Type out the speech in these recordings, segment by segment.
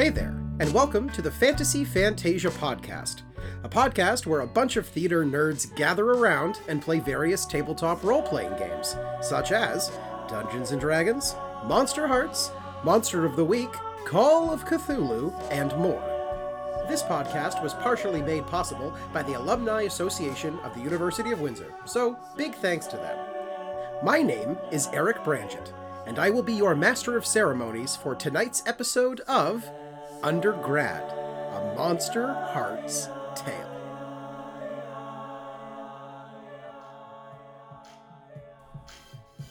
Hey there, and welcome to the Fantasy Fantasia Podcast, a podcast where a bunch of theater nerds gather around and play various tabletop role playing games, such as Dungeons and Dragons, Monsterhearts, Monster of the Week, Call of Cthulhu, and more. This podcast was partially made possible by the Alumni Association of the University of Windsor, so big thanks to them. My name is Eric Branget, and I will be your Master of Ceremonies for tonight's episode of Undergrad, a Monsterhearts Tale.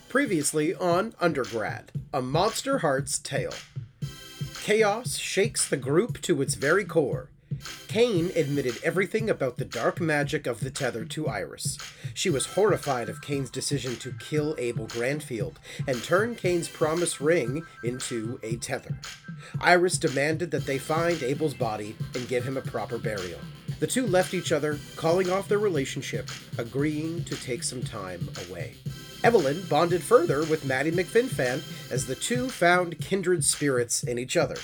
Previously on Undergrad, a Monsterhearts Tale. Chaos shakes the group to its very core. Cain admitted everything about the dark magic of the tether to Iris. She was horrified of Cain's decision to kill Abel Grandfield and turn Cain's promise ring into a tether. Iris demanded that they find Abel's body and give him a proper burial. The two left each other, calling off their relationship, agreeing to take some time away. Evelyn bonded further with Maddie McFinfan as the two found kindred spirits in each other.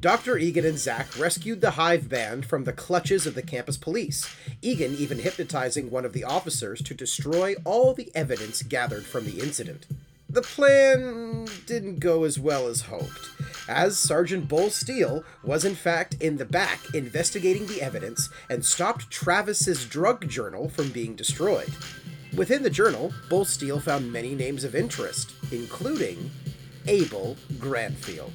Dr. Egan and Zak rescued the Hive Band from the clutches of the campus police, Egan even hypnotizing one of the officers to destroy all the evidence gathered from the incident. The plan didn't go as well as hoped, as Sergeant Bull Steele was in fact in the back investigating the evidence and stopped Travis's drug journal from being destroyed. Within the journal, Bull Steele found many names of interest, including Abel Grandfield.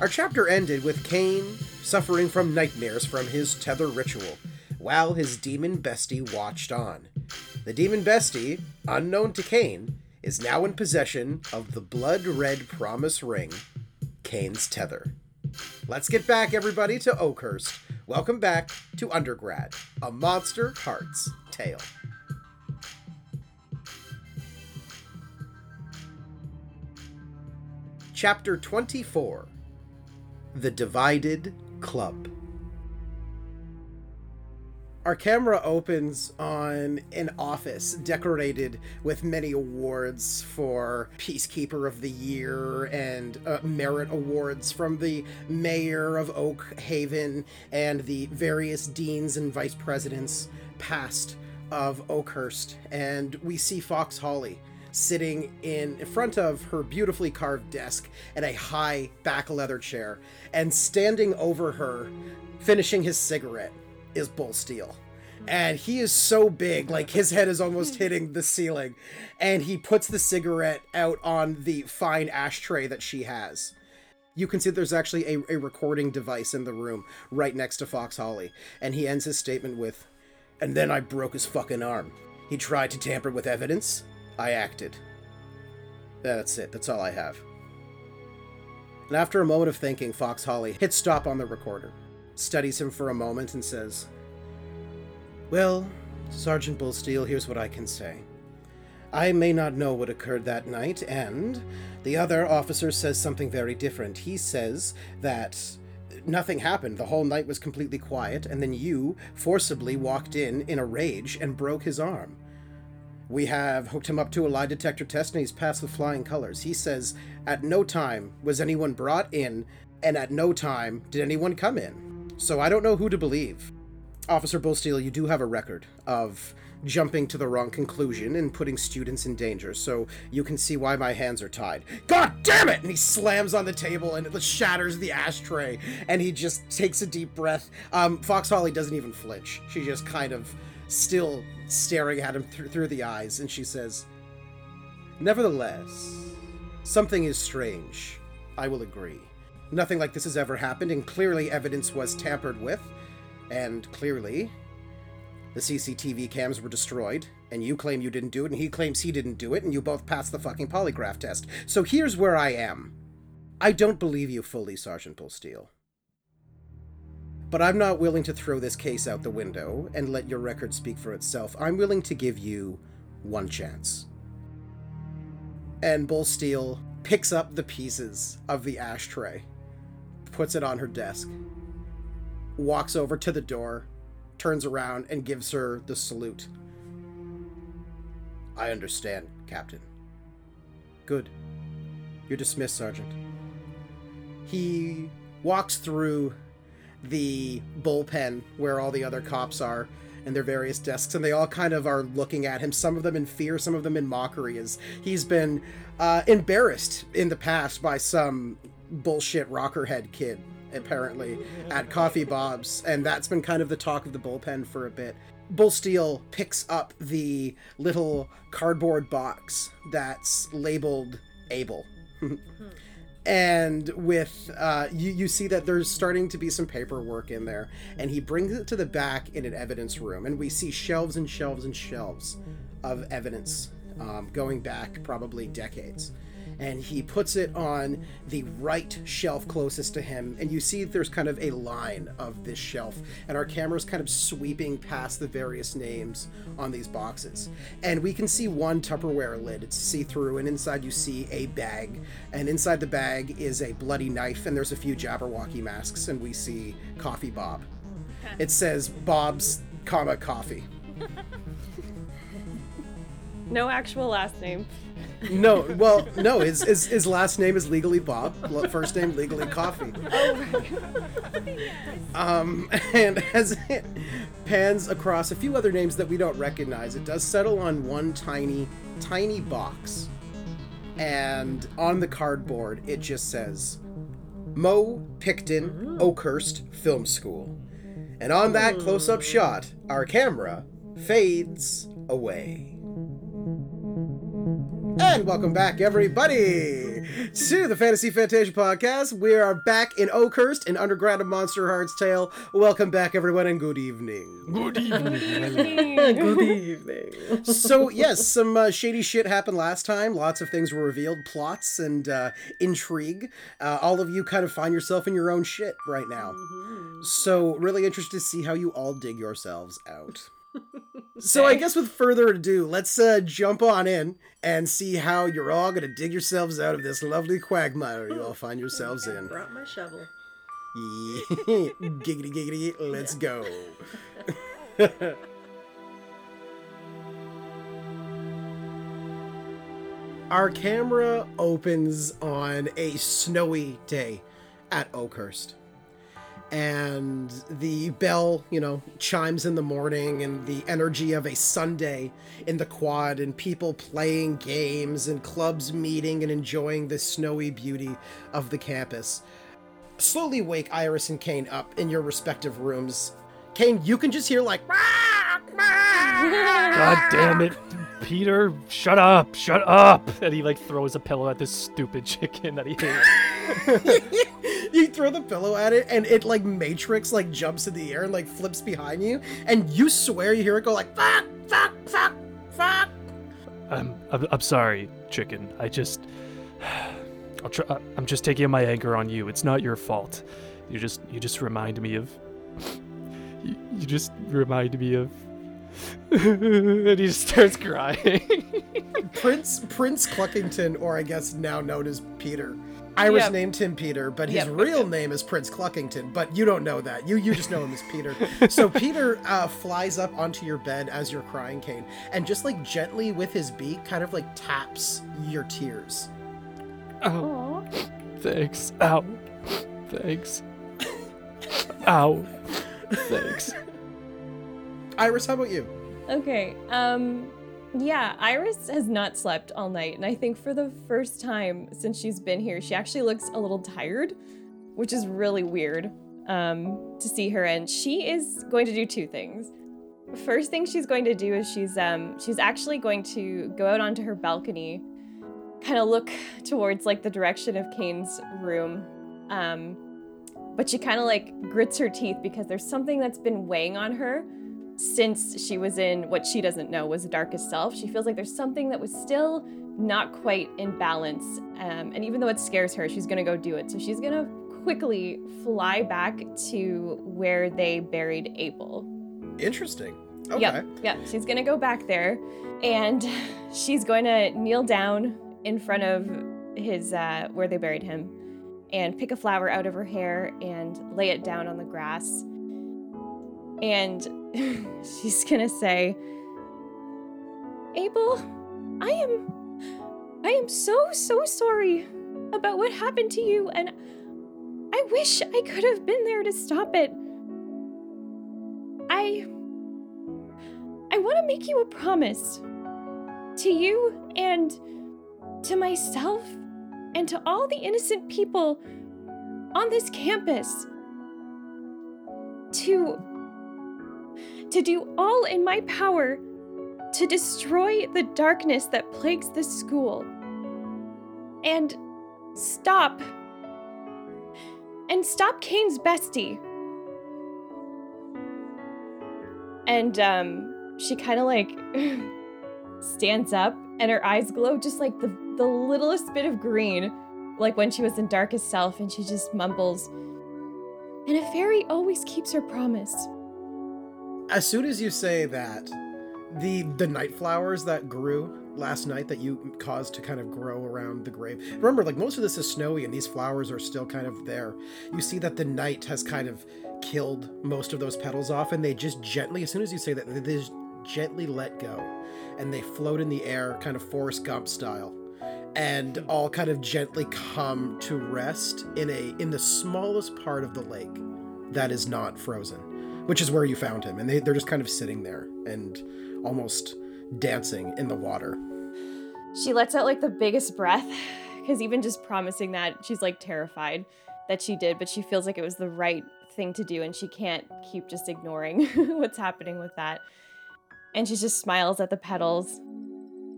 Our chapter ended with Cain suffering from nightmares from his tether ritual, while his demon bestie watched on. The demon bestie, unknown to Cain, is now in possession of the blood red promise ring, Cain's tether. Let's get back, everybody, to Oakhurst. Welcome back to Undergrad, a Monsterhearts tale. Chapter 24 the Divided Club. Our camera opens on an office decorated with many awards for Peacekeeper of the Year and uh, merit awards from the mayor of Oak Haven and the various deans and vice presidents past of Oakhurst. And we see Fox Holly sitting in in front of her beautifully carved desk at a high back leather chair, and standing over her, finishing his cigarette, is Bull Steele. And he is so big, like his head is almost hitting the ceiling. And he puts the cigarette out on the fine ashtray that she has. You can see there's actually a, a recording device in the room right next to Fox Holly. And he ends his statement with, And then I broke his fucking arm. He tried to tamper with evidence. I acted. That's it. That's all I have. And after a moment of thinking, Fox Holly hits stop on the recorder, studies him for a moment, and says, Well, Sergeant Bull Steele, here's what I can say. I may not know what occurred that night, and the other officer says something very different. He says that nothing happened. The whole night was completely quiet, and then you forcibly walked in in a rage and broke his arm. We have hooked him up to a lie detector test and he's passed with flying colors. He says, At no time was anyone brought in, and at no time did anyone come in. So I don't know who to believe. Officer Bull Steele, you do have a record of jumping to the wrong conclusion and putting students in danger, so you can see why my hands are tied. God damn it! And he slams on the table and it shatters the ashtray, and he just takes a deep breath. Um, Fox Holly doesn't even flinch. She just kind of still staring at him th- through the eyes, and she says, Nevertheless, something is strange. I will agree. Nothing like this has ever happened, and clearly evidence was tampered with, and clearly the CCTV cams were destroyed, and you claim you didn't do it, and he claims he didn't do it, and you both passed the fucking polygraph test. So here's where I am. I don't believe you fully, Sergeant Bull Steele. But I'm not willing to throw this case out the window and let your record speak for itself. I'm willing to give you one chance. And Bull Steele picks up the pieces of the ashtray, puts it on her desk, walks over to the door, turns around, and gives her the salute. I understand, Captain. Good. You're dismissed, Sergeant. He walks through the bullpen where all the other cops are and their various desks, and they all kind of are looking at him, some of them in fear, some of them in mockery, as he's been uh, embarrassed in the past by some bullshit rockerhead kid, apparently, at Coffee Bob's, and that's been kind of the talk of the bullpen for a bit. Bull Steele picks up the little cardboard box that's labeled Abel. and with uh, you, you see that there's starting to be some paperwork in there. And he brings it to the back in an evidence room. And we see shelves and shelves and shelves of evidence um, going back probably decades and he puts it on the right shelf closest to him and you see there's kind of a line of this shelf and our camera's kind of sweeping past the various names on these boxes. And we can see one tupperware lid. It's see-through and inside you see a bag and inside the bag is a bloody knife and there's a few jabberwocky masks and we see coffee bob. It says bob's comma coffee No actual last name. no well no his, his his last name is legally bob first name legally coffee. Um and as it pans across a few other names that we don't recognize it does settle on one tiny tiny box. And on the cardboard it just says mo picton oakhurst film school. And on that close-up shot our camera fades away and welcome back, everybody, to the Fantasy Fantasia podcast. We are back in Oakhurst in Undergrad of Monsterhearts Tale. Welcome back, everyone, and good evening. Good evening. Good evening. So, yes, some uh, shady shit happened last time. Lots of things were revealed, plots and uh, intrigue. Uh, all of you kind of find yourself in your own shit right now. So, really interested to see how you all dig yourselves out. So I guess with further ado, let's uh, jump on in and see how you're all gonna dig yourselves out of this lovely quagmire you all find yourselves in. Brought my shovel. giggity giggity, let's go. Our camera opens on a snowy day at Oakhurst and the bell, you know, chimes in the morning, and the energy of a Sunday in the quad, and people playing games, and clubs meeting and enjoying the snowy beauty of the campus. Slowly wake Iris and Cain up in your respective rooms. Cain, you can just hear like. God damn it, Peter! Shut up! Shut up! And he like throws a pillow at this stupid chicken that he hates. you throw the pillow at it and it like matrix like jumps in the air and like flips behind you and you swear you hear it go like fuck fuck fuck fuck I'm, I'm I'm sorry, chicken. I just I'll try. Uh, I'm just taking my anger on you. It's not your fault. You just you just remind me of. You, you just remind me of. and he just starts crying. prince prince cluckington or i guess now known as peter iris Yep. named him peter but his Yep, yep, real name is prince cluckington but you don't know that you you just know him as peter so peter uh, flies up onto your bed as you're crying Cain and just like gently with his beak kind of like taps your tears Ow. Thanks. Ow. Thanks. Ow. Thanks. Iris how about you Okay. Um yeah, Iris has not slept all night, and I think for the first time since she's been here, she actually looks a little tired, which is really weird um, to see her. And she is going to do two things. First thing she's going to do is she's um, she's actually going to go out onto her balcony, kind of look towards like the direction of Cain's room, um, but she kind of like grits her teeth because there's something that's been weighing on her since she was in what she doesn't know was the darkest self. She feels like there's something that was still not quite in balance. Um, and even though it scares her, she's going to go do it. So she's going to quickly fly back to where they buried Abel. interesting okay Yep, yep. She's gonna go back there, and she's going to kneel down in front of his uh, where they buried him, and pick a flower out of her hair and lay it down on the grass. And she's gonna say, "Abel, I am, I am so so sorry about what happened to you, and I wish I could have been there to stop it. I. I want to make you a promise. To you and to myself and to all the innocent people on this campus. To. To do all in my power to destroy the darkness that plagues this school. And stop. And stop Cain's bestie. And um she kind of like stands up and her eyes glow just like the the littlest bit of green like when she was in darkest self and she just mumbles and a fairy always keeps her promise. As soon as you say that, the the night flowers that grew last night that you caused to kind of grow around the grave. Remember, like most of this is snowy and these flowers are still kind of there. You see that the night has kind of killed most of those petals off, and they just gently, as soon as you say that, they just gently let go, and they float in the air, kind of Forrest Gump style, and all kind of gently come to rest in a in the smallest part of the lake that is not frozen, which is where you found him, and they, they're just kind of sitting there and almost dancing in the water. She lets out like the biggest breath because even just promising that, she's like terrified that she did, but she feels like it was the right thing to do and she can't keep just ignoring what's happening with that. And she just smiles at the petals.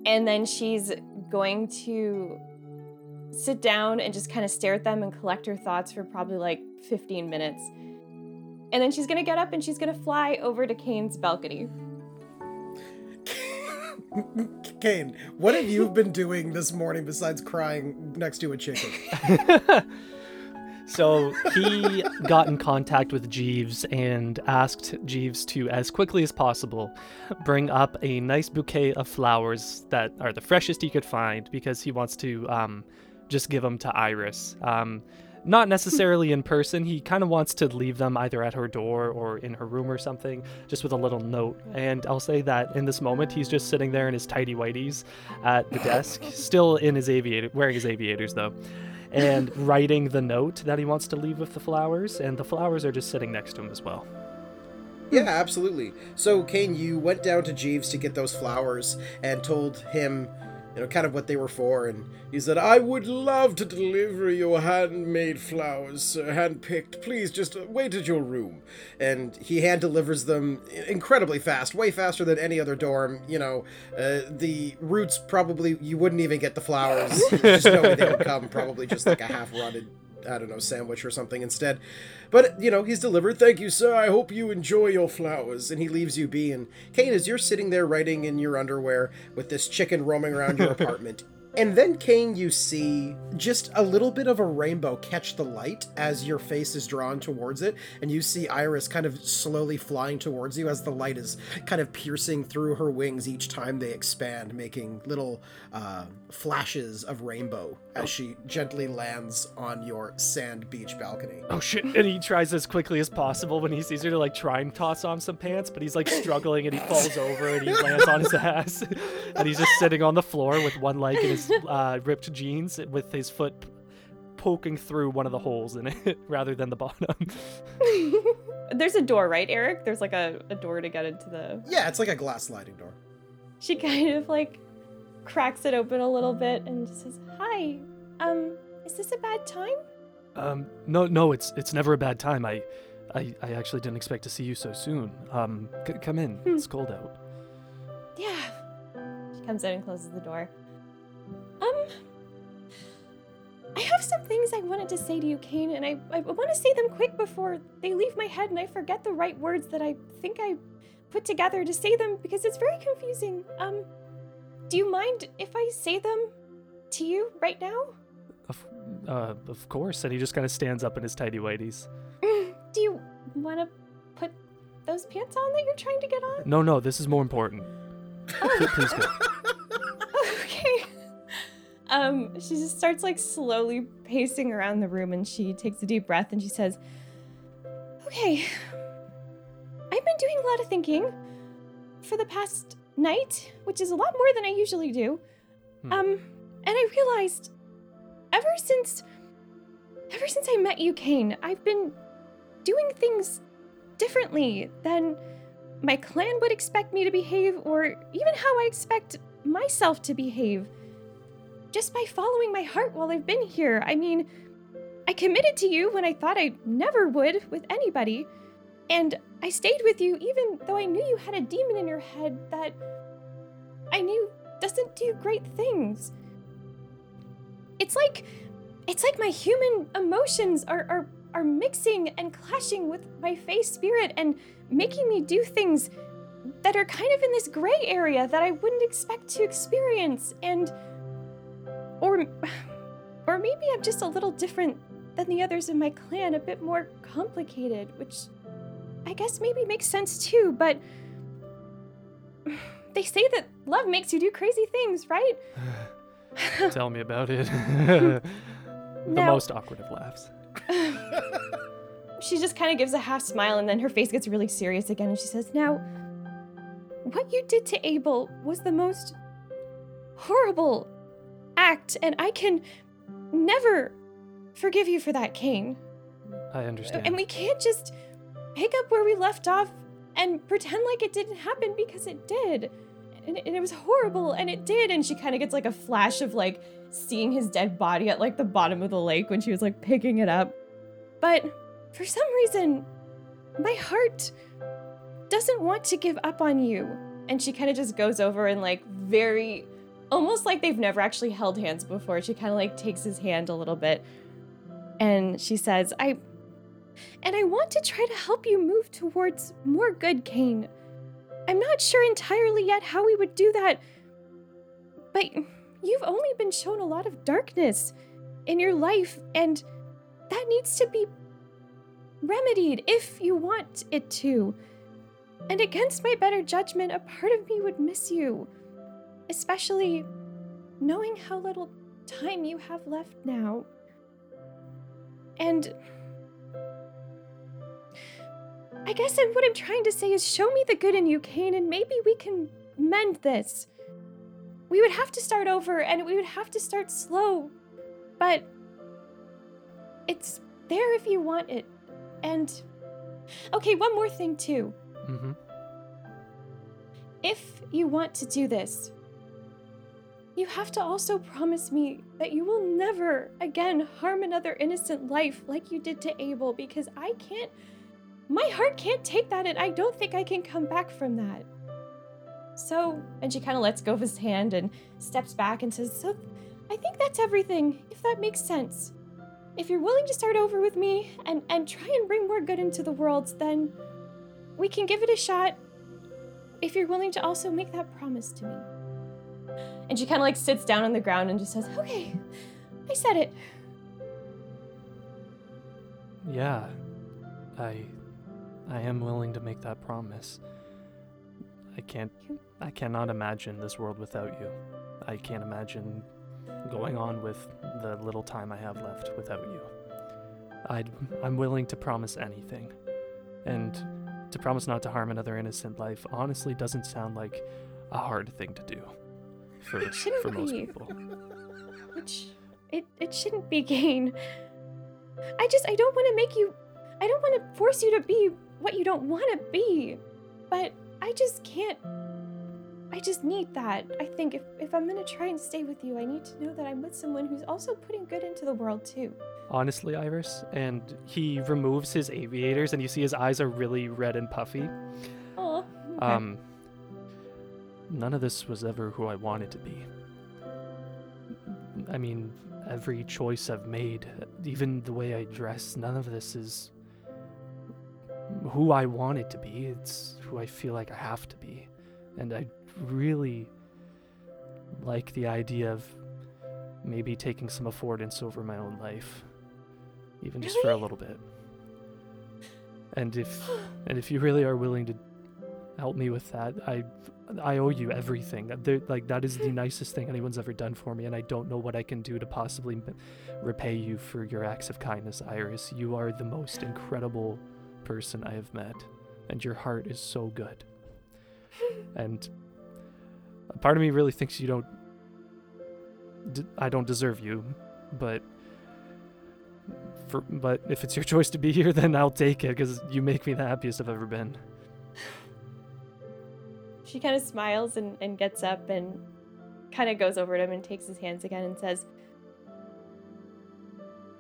And then she's going to sit down and just kind of stare at them and collect her thoughts for probably like 15 minutes. And then she's gonna get up and she's gonna fly over to Cain's balcony. Cain, what have you been doing this morning besides crying next to a chicken? So he got in contact with Jeeves and asked Jeeves to, as quickly as possible, bring up a nice bouquet of flowers that are the freshest he could find because he wants to um, just give them to Iris. Um, not necessarily in person. He kind of wants to leave them either at her door or in her room or something, just with a little note. And I'll say that in this moment, he's just sitting there in his tidy whities at the desk, still in his aviator, wearing his aviators though, and writing the note that he wants to leave with the flowers. And the flowers are just sitting next to him as well. Yeah, absolutely. So, Cain, you went down to Jeeves to get those flowers and told him, you know, kind of what they were for, and he said, I would love to deliver your handmade flowers, sir, hand-picked. Please just wait at your room. And he hand delivers them incredibly fast, way faster than any other dorm. You know, uh, the roots probably, you wouldn't even get the flowers. just no way they would come, probably just like a half-rotted I don't know, sandwich or something instead. But, you know, he's delivered. Thank you, sir. I hope you enjoy your flowers. And he leaves you be. And Cain, as you're sitting there writing in your underwear with this chicken roaming around your apartment, and then, Cain, you see just a little bit of a rainbow catch the light as your face is drawn towards it, and you see Iris kind of slowly flying towards you as the light is kind of piercing through her wings each time they expand, making little uh, flashes of rainbow as she gently lands on your sand beach balcony. Oh shit! And he tries as quickly as possible when he sees her to like try and toss on some pants, but he's like struggling and he falls over and he lands on his ass, and he's just sitting on the floor with one leg in his uh, ripped jeans with his foot poking through one of the holes in it rather than the bottom. There's a door, right, Eric? There's like a, a door to get into the. Yeah, it's like a glass sliding door. She kind of like cracks it open a little bit and just says, Hi, um, is this a bad time? um, no, no, it's it's never a bad time. I, I, I actually didn't expect to see you so soon. Um, c- come in. It's cold out. Yeah. She comes in and closes the door. Um, I have some things I wanted to say to you, Cain, and I, I want to say them quick before they leave my head and I forget the right words that I think I put together to say them because it's very confusing. Um, do you mind if I say them to you right now? Of, uh, of course. And he just kind of stands up in his tidy whities. Do you want to put those pants on that you're trying to get on? No, no, this is more important. Pl- Please go. okay. Um, she just starts like slowly pacing around the room and she takes a deep breath and she says, Okay, I've been doing a lot of thinking for the past night, which is a lot more than I usually do. Hmm. Um, and I realized ever since ever since I met you, Cain, I've been doing things differently than my clan would expect me to behave, or even how I expect myself to behave. Just by following my heart while I've been here. I mean, I committed to you when I thought I never would with anybody, and I stayed with you even though I knew you had a demon in your head that I knew doesn't do great things. It's like it's like my human emotions are are are mixing and clashing with my face spirit and making me do things that are kind of in this gray area that I wouldn't expect to experience and or or maybe I'm just a little different than the others in my clan, a bit more complicated, which I guess maybe makes sense too, but they say that love makes you do crazy things, right? Tell me about it. the Now- most awkward of laughs. she just kind of gives a half smile and then her face gets really serious again and she says, Now, what you did to Abel was the most horrible act, and I can never forgive you for that, Cain. I understand. And we can't just pick up where we left off and pretend like it didn't happen because it did. And it, and it was horrible, and it did. And she kind of gets like a flash of like seeing his dead body at like the bottom of the lake when she was like picking it up. But for some reason, my heart doesn't want to give up on you. And she kind of just goes over and like very almost like they've never actually held hands before. She kind of like takes his hand a little bit and she says, I and I want to try to help you move towards more good, Cain. I'm not sure entirely yet how we would do that, but you've only been shown a lot of darkness in your life, and that needs to be remedied if you want it to. And against my better judgment, a part of me would miss you, especially knowing how little time you have left now. And I guess and what I'm trying to say is show me the good in you, Cain, and maybe we can mend this. We would have to start over and we would have to start slow, but it's there if you want it. And okay, one more thing too. hmm If you want to do this, you have to also promise me that you will never again harm another innocent life like you did to Abel because I can't. My heart can't take that, and I don't think I can come back from that. So, and she kind of lets go of his hand and steps back and says, So, I think that's everything, if that makes sense. If you're willing to start over with me and, and try and bring more good into the world, then we can give it a shot if you're willing to also make that promise to me. And she kind of like sits down on the ground and just says, Okay, I said it. Yeah, I, I am willing to make that promise. I can't, I cannot imagine this world without you. I can't imagine going on with the little time I have left without you. I'd, I'm willing to promise anything, and to promise not to harm another innocent life honestly doesn't sound like a hard thing to do for It shouldn't for most be. people. Which it it shouldn't be Cain. I just I don't want to make you I don't want to force you to be what you don't want to be. But I just can't I just need that. I think if, if I'm gonna try and stay with you, I need to know that I'm with someone who's also putting good into the world too. honestly, Iris. And he removes his aviators, and you see his eyes are really red and puffy. Oh. Um, none of this was ever who I wanted to be. I mean, every choice I've made, even the way I dress, none of this is who I want it to be. It's who I feel like I have to be. And I really like the idea of maybe taking some affordance over my own life, even just for a little bit. And if and if you really are willing to help me with that, I I owe you everything. Like that is the nicest thing anyone's ever done for me, and I don't know what I can do to possibly m- repay you for your acts of kindness, Iris. You are the most incredible person I have met, and your heart is so good. And a part of me really thinks you don't. D- I don't deserve you, but For, but if it's your choice to be here, then I'll take it because you make me the happiest I've ever been. She kind of smiles and, and gets up and kind of goes over to him and takes his hands again and says,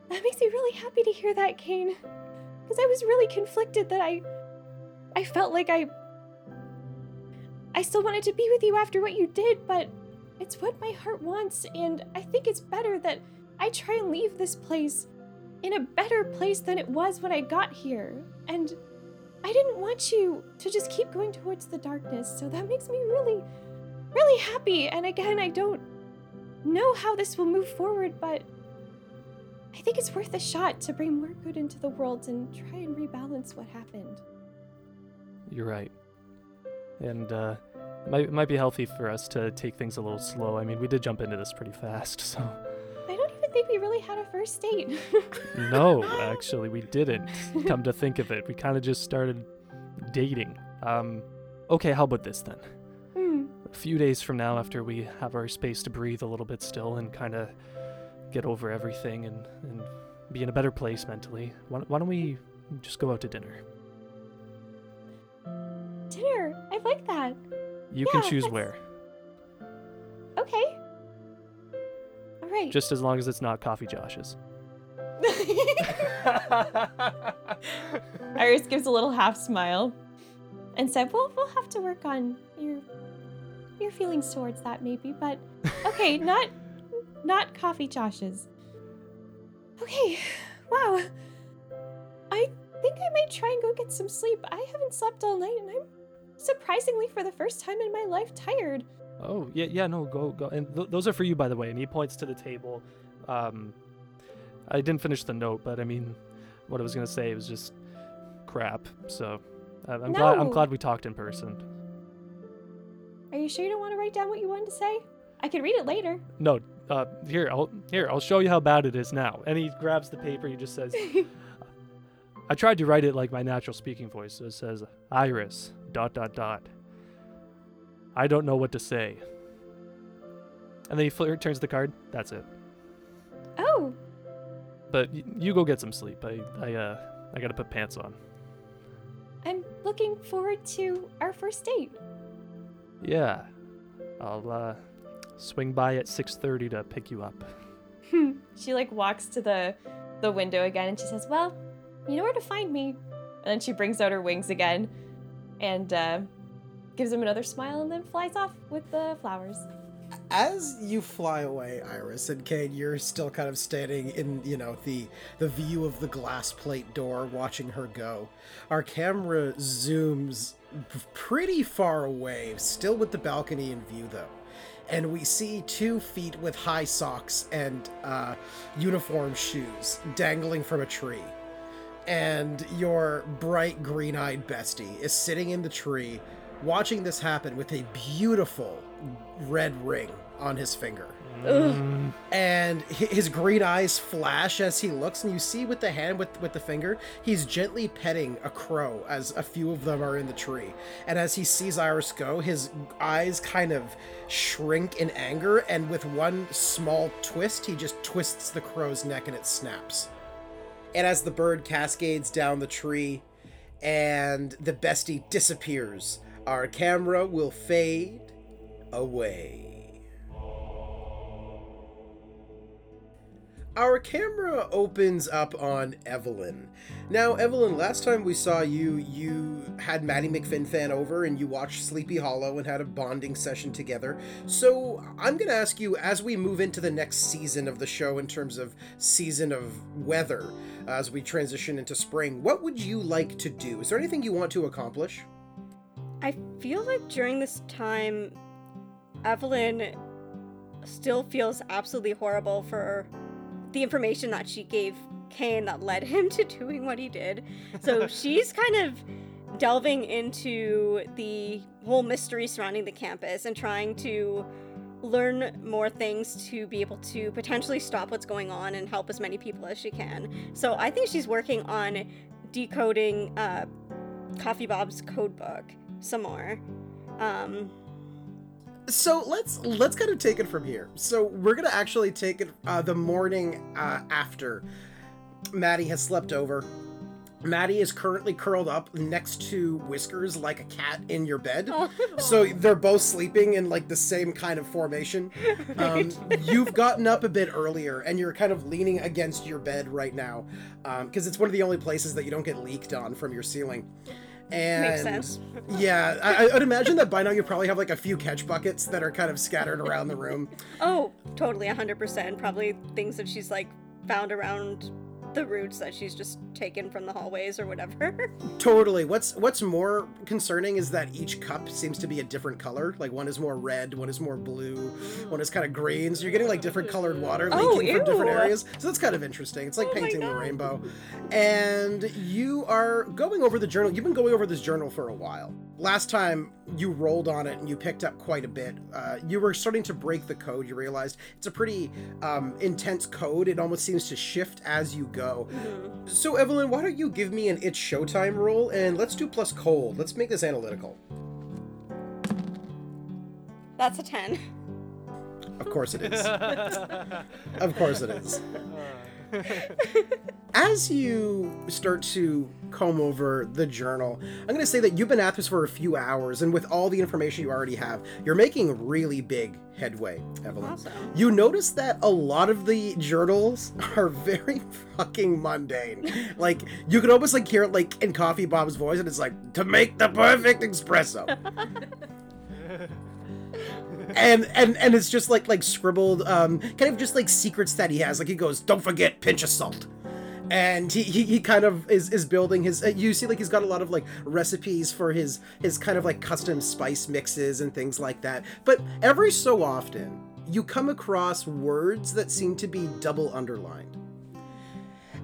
That makes me really happy to hear that, Cain. Because I was really conflicted that I. I felt like I. I still wanted to be with you after what you did, but it's what my heart wants, and I think it's better that I try and leave this place in a better place than it was when I got here. And I didn't want you to just keep going towards the darkness, so that makes me really, really happy. And again, I don't know how this will move forward, but I think it's worth a shot to bring more good into the world and try and rebalance what happened. You're right. And uh, it might, might be healthy for us to take things a little slow. I mean, we did jump into this pretty fast, so. I don't even think we really had a first date. No, actually, we didn't. Come to think of it, we kind of just started dating. Um, okay, how about this then? hmm. A few days from now, after we have our space to breathe a little bit still and kind of get over everything and, and be in a better place mentally, why, why don't we just go out to dinner? Dinner. I like that. You can choose that's- where, Okay. All right. just as long as it's not Coffee Josh's. Iris gives a little half smile and said, "Well, we'll have to work on your your feelings towards that, maybe. But okay, not not coffee Josh's. Okay, wow. I think I might try and go get some sleep. I haven't slept all night, and I'm surprisingly, for the first time in my life, tired. Oh yeah, yeah, no, go go. And th- those are for you, by the way. And he points to the table. Um, I didn't finish the note, but I mean, what I was gonna say was just crap. So I- I'm glad I'm glad we talked in person. Are you sure you don't want to write down what you wanted to say? I can read it later. No, uh, here I'll here I'll show you how bad it is now. And he grabs the paper. He just says, I tried to write it like my natural speaking voice. So it says Iris dot dot dot. I don't know what to say. And then he fl- turns the card. That's it. oh, But y- you go get some sleep. I I uh I gotta put pants on. I'm looking forward to our first date. Yeah, I'll uh swing by at 6:30 to pick you up. she like walks to the the window again and she says, "Well, you know where to find me." And then she brings out her wings again and uh, gives him another smile and then flies off with the flowers. As you fly away, Iris and Cain, you're still kind of standing in, you know, the the view of the glass plate door, watching her go. Our camera zooms pretty far away, still with the balcony in view, though, and we see two feet with high socks and uh, uniform shoes dangling from a tree. And your bright green-eyed bestie is sitting in the tree, watching this happen with a beautiful red ring on his finger. And his green eyes flash as he looks, and you see with the hand, with, with the finger, he's gently petting a crow as a few of them are in the tree. And as he sees Iris go, his eyes kind of shrink in anger, and with one small twist, he just twists the crow's neck and it snaps. And as the bird cascades down the tree and the bestie disappears, our camera will fade away. Our camera opens up on Evelyn. Now, Evelyn, last time we saw you, you had Maddie McFinfan over and you watched Sleepy Hollow and had a bonding session together. So, I'm going to ask you as we move into the next season of the show in terms of season of weather, as we transition into spring, what would you like to do? Is there anything you want to accomplish? I feel like during this time, Evelyn still feels absolutely horrible for the information that she gave Cain that led him to doing what he did. So she's kind of delving into the whole mystery surrounding the campus and trying to learn more things to be able to potentially stop what's going on and help as many people as she can. So I think she's working on decoding uh, Coffee Bob's code book some more. Um, so let's let's kind of take it from here so we're gonna actually take it uh, the morning uh, after Maddie has slept over. Maddie is currently curled up next to Whiskers like a cat in your bed. So they're both sleeping in like the same kind of formation. Um, you've gotten up a bit earlier and you're kind of leaning against your bed right now because it's one of the only places that you don't get leaked on from your ceiling. And Makes sense. yeah, I, I would imagine that by now you probably have like a few catch buckets that are kind of scattered around the room. Oh, totally, 100%. Probably things that she's like found around the roots that she's just taken from the hallways or whatever. Totally. What's what's more concerning is that each cup seems to be a different color. Like one is more red, one is more blue, one is kind of green. So you're getting like different colored water Oh, leaking from different areas. So that's kind of interesting. It's like Oh painting the rainbow. And you are going over the journal. You've been going over this journal for a while. Last time you rolled on it and you picked up quite a bit. Uh, you were starting to break the code. You realized it's a pretty um, intense code. It almost seems to shift as you go. Mm-hmm. So, Evelyn, why don't you give me an It's Showtime roll and let's do plus cold. Let's make this analytical. That's a 10. Of course it is. of course it is. As you start to comb over the journal, I'm going to say that you've been at this for a few hours, and with all the information you already have, you're making really big headway, Evelyn. Awesome. You notice that a lot of the journals are very fucking mundane. like you can almost like hear it like in Coffee Bob's voice, and it's like to make the perfect espresso. and and and it's just like like scribbled um kind of just like secrets that he has. Like he goes don't forget pinch of salt. And he, he, he kind of is, is building his uh, you see like he's got a lot of like recipes for his his kind of like custom spice mixes and things like that. But every so often you come across words that seem to be double underlined.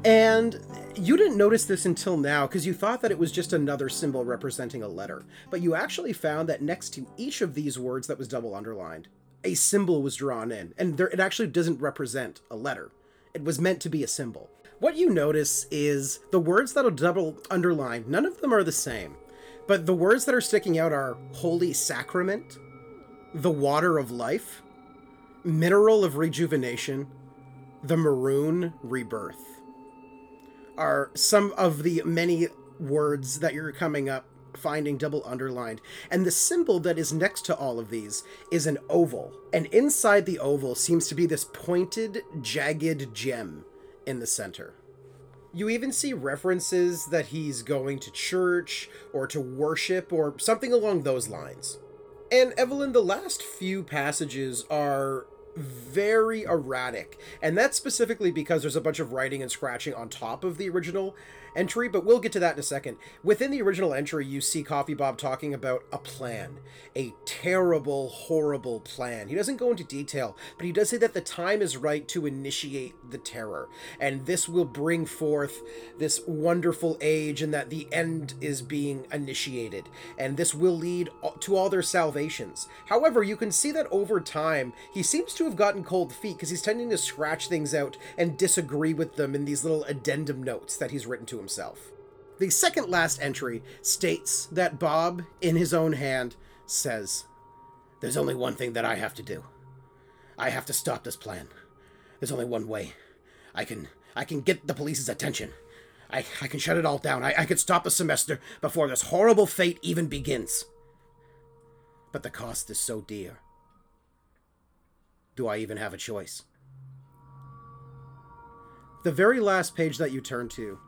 And you didn't notice this until now because you thought that it was just another symbol representing a letter. But you actually found that next to each of these words that was double underlined, a symbol was drawn in. And there, it actually doesn't represent a letter, it was meant to be a symbol. What you notice is the words that are double underlined, none of them are the same. But the words that are sticking out are Holy Sacrament, the Water of Life, Mineral of Rejuvenation, the Maroon Rebirth are some of the many words that you're coming up finding double underlined. And the symbol that is next to all of these is an oval. And inside the oval seems to be this pointed, jagged gem in the center. You even see references that he's going to church or to worship or something along those lines. And Evelyn, the last few passages are very erratic, and that's specifically because there's a bunch of writing and scratching on top of the original entry, but we'll get to that in a second. Within the original entry, you see Coffee Bob talking about a plan, a terrible, horrible plan. He doesn't go into detail, but he does say that the time is right to initiate the terror, and this will bring forth this wonderful age, and that the end is being initiated, and this will lead to all their salvations. However, you can see that over time, he seems to have gotten cold feet because he's tending to scratch things out and disagree with them in these little addendum notes that he's written to himself. The second last entry states that Bob, in his own hand, says, There's only one thing that I have to do. I have to stop this plan. There's only one way. I can I can get the police's attention. I, I can shut it all down. I, I can stop the semester before this horrible fate even begins. But the cost is so dear. Do I even have a choice? The very last page that you turn to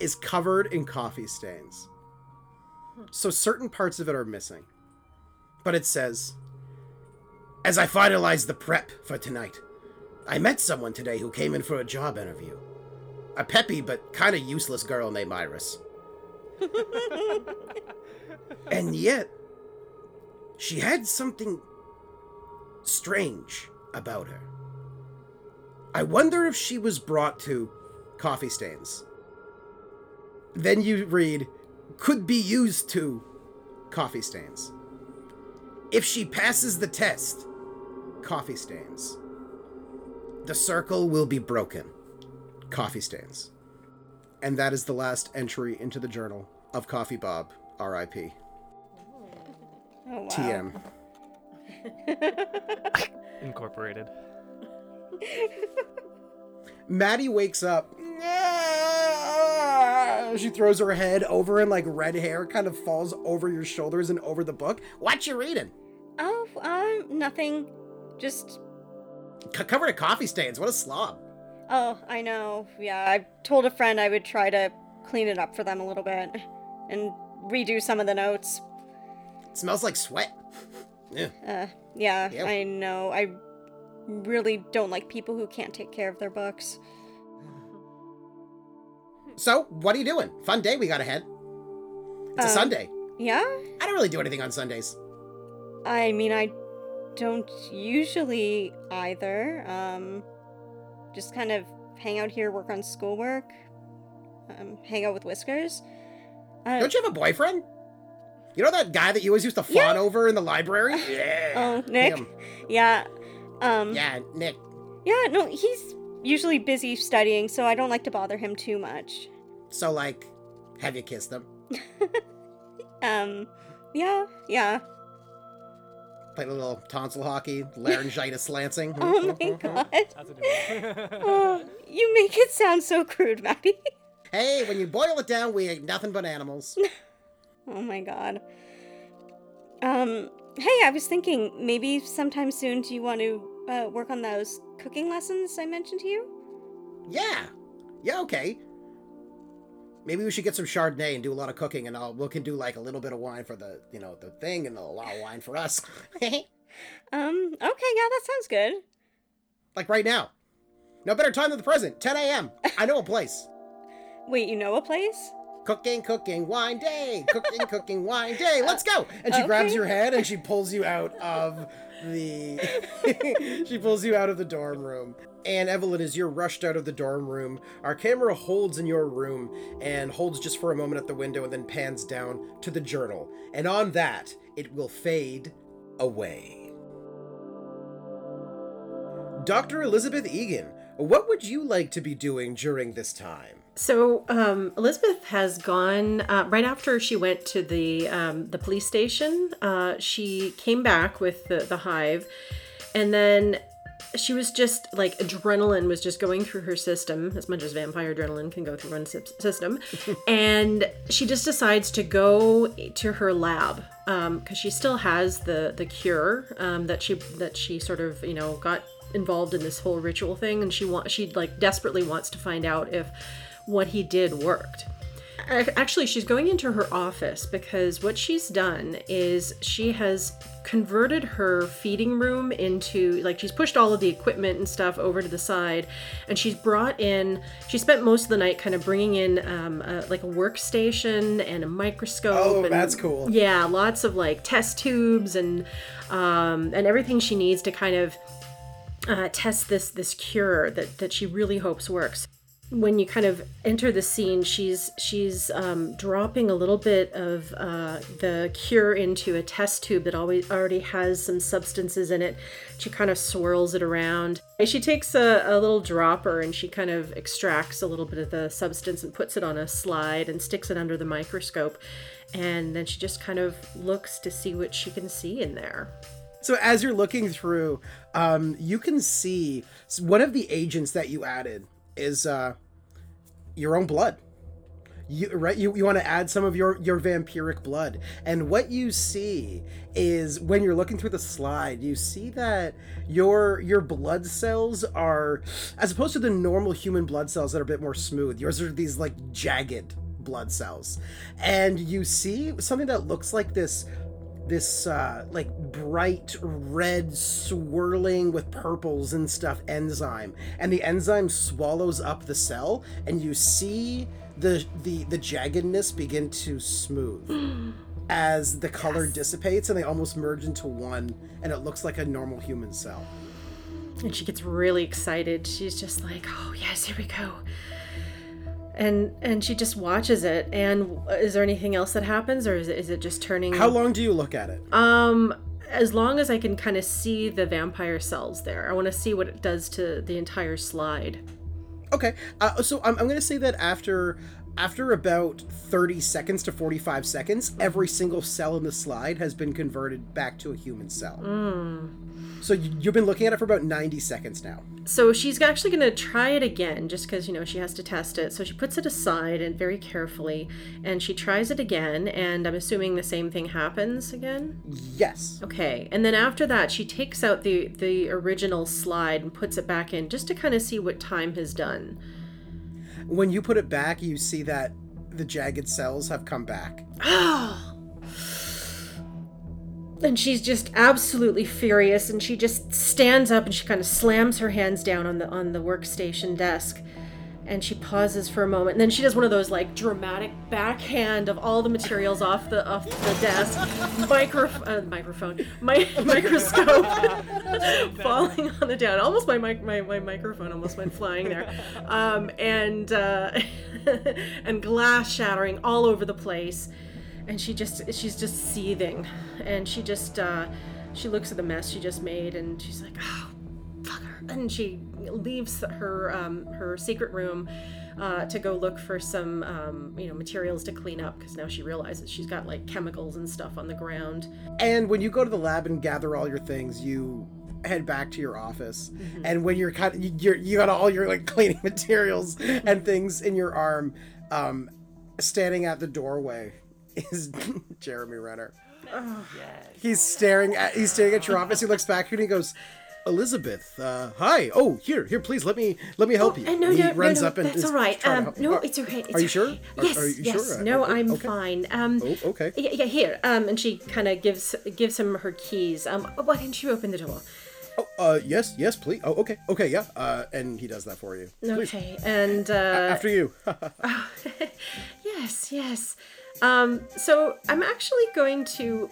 is covered in coffee stains. So certain parts of it are missing. But it says As I finalized the prep for tonight, I met someone today who came in for a job interview. A peppy but kind of useless girl named Iris. and yet, she had something strange about her. I wonder if she was brought to coffee stains. Then you read, could be used to coffee stains. If she passes the test, coffee stains. The circle will be broken. Coffee stains. And that is the last entry into the journal of Coffee Bob, R.I.P. Oh, wow. TM. Incorporated. Maddie wakes up. She throws her head over and like red hair kind of falls over your shoulders and over the book. What you reading? Oh, um, nothing. Just. C- covered in coffee stains. What a slob. Oh, I know. Yeah, I told a friend I would try to clean it up for them a little bit and redo some of the notes. smells like sweat. Yeah. Uh, yeah. I know. I really don't like people who can't take care of their books. So, what are you doing? Fun day we got ahead. It's a Um, Sunday. Yeah? I don't really do anything on Sundays. I mean, I don't usually either. Um, just kind of hang out here, work on schoolwork, um, hang out with Whiskers. Uh, Don't you have a boyfriend? You know that guy that you always used to fawn over in the library? Yeah. Oh, Nick? him. Yeah. Um, Yeah, Nick. yeah, no, he's usually busy studying, so I don't like to bother him too much. So, like, have you kissed him? Um, yeah, yeah. Played a little tonsil hockey, laryngitis lancing. Oh my god. How's it doing? Oh, you make it sound so crude, Maddie. Hey, when you boil it down, we ain't nothing but animals. Oh my god. Um, hey, I was thinking maybe sometime soon do you want to uh, work on those cooking lessons I mentioned to you? Yeah. Yeah, okay. Maybe we should get some Chardonnay and do a lot of cooking, and I'll, we can do like a little bit of wine for the, you know, the thing, and a lot of wine for us. Um, okay, yeah, that sounds good. like right now. No better time than the present. 10 a.m. I know a place. Wait, you know a place? Cooking, cooking, wine day. Cooking, cooking, wine day. Let's go. And she grabs your head and she pulls you out of the. she pulls you out of the dorm room. And Evelyn, as you're rushed out of the dorm room, our camera holds in your room and holds just for a moment at the window and then pans down to the journal. And on that, it will fade away. Dr. Elizabeth Egan, what would you like to be doing during this time? So um, Elizabeth has gone uh, right after she went to the um, the police station. Uh, she came back with the, the hive, and then she was just like adrenaline was just going through her system as much as vampire adrenaline can go through one system, and she just decides to go to her lab because she still has the the cure um, that she that she sort of you know got involved in this whole ritual thing, and she want she like desperately wants to find out if what he did worked. Actually, she's going into her office because what she's done is she has converted her feeding room into like she's pushed all of the equipment and stuff over to the side and she's brought in she spent most of the night kind of bringing in um, a, like a workstation and a microscope Oh, and, that's cool. yeah lots of like test tubes and um, and everything she needs to kind of uh, test this this cure that that she really hopes works when you kind of enter the scene she's she's um, dropping a little bit of uh, the cure into a test tube that always already has some substances in it. She kind of swirls it around. She takes a, a little dropper and she kind of extracts a little bit of the substance and puts it on a slide and sticks it under the microscope. And then she just kind of looks to see what she can see in there. So as you're looking through, um, you can see one of the agents that you added is uh, your own blood. You right? You, you want to add some of your your vampiric blood, and what you see is when you're looking through the slide, you see that your your blood cells are, as opposed to the normal human blood cells that are a bit more smooth. Yours are these like jagged blood cells, and you see something that looks like this this uh like bright red swirling with purples and stuff enzyme and the enzyme swallows up the cell and you see the the the jaggedness begin to smooth as the color dissipates and they almost merge into one and it looks like a normal human cell And she gets really excited. She's just like, "Oh yes, here we go." And and she just watches it. And is there anything else that happens, or is it is it just turning? how long do you look at it Um, as long as I can kind of see the vampire cells there, I want to see what it does to the entire slide. Okay, uh, so I'm, I'm gonna say that after after about 30 seconds to 45 seconds, every single cell in the slide has been converted back to a human cell. So you- you've been looking at it for about 90 seconds now. So she's actually going to try it again just because, you know, she has to test it. So she puts it aside and very carefully and she tries it again. And I'm assuming the same thing happens again. Yes. Okay. And then after that, she takes out the, the original slide and puts it back in just to kind of see what time has done. When you put it back, you see that the jagged cells have come back. Oh, And she's just absolutely furious and she just stands up and she kind of slams her hands down on the on the workstation desk. And she pauses for a moment and then she does one of those like dramatic backhand of all the materials off the off the desk. Micro uh, microphone. My microscope falling on the down. Almost my, my my microphone almost went flying there. Um, and uh, and glass shattering all over the place and she just she's just seething. And she just uh she looks at the mess she just made and she's like oh fuck her. And she leaves her um her secret room uh, to go look for some um, you know materials to clean up because now she realizes she's got like chemicals and stuff on the ground. And when you go to the lab and gather all your things, you head back to your office. And when you're kind of, you're, you got all your like cleaning materials and things in your arm, um, standing at the doorway is Jeremy Renner. Yes. He's staring at he's staring at your office. He looks back and he goes, Elizabeth, uh, hi. Oh, here, here, please let me let me help you. Uh, no, And he no, runs no, no, up and that's all right. Um, no, Are- it's okay. It's Are you sure? Yes, are you yes. sure? No, I'm okay. fine. Um, Oh, okay. Yeah, yeah, here. Um, and she kind of gives gives him her keys. Um, why didn't you open the door? Oh, uh, yes, yes, please. Oh, okay, okay, yeah. Uh, and he does that for you. Please. Okay, and uh, After you. yes, yes. Um, so I'm actually going to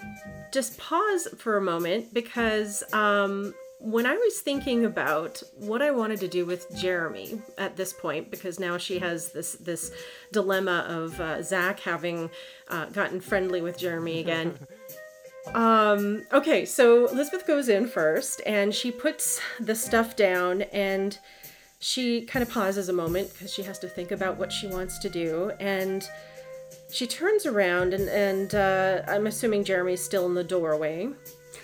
just pause for a moment because um, when I was thinking about what I wanted to do with Jeremy at this point, because now she has this this dilemma of uh, Zak having uh, gotten friendly with Jeremy again. Um, okay, so Elizabeth goes in first and she puts the stuff down and she kind of pauses a moment because she has to think about what she wants to do and she turns around and, and uh, I'm assuming Jeremy's still in the doorway.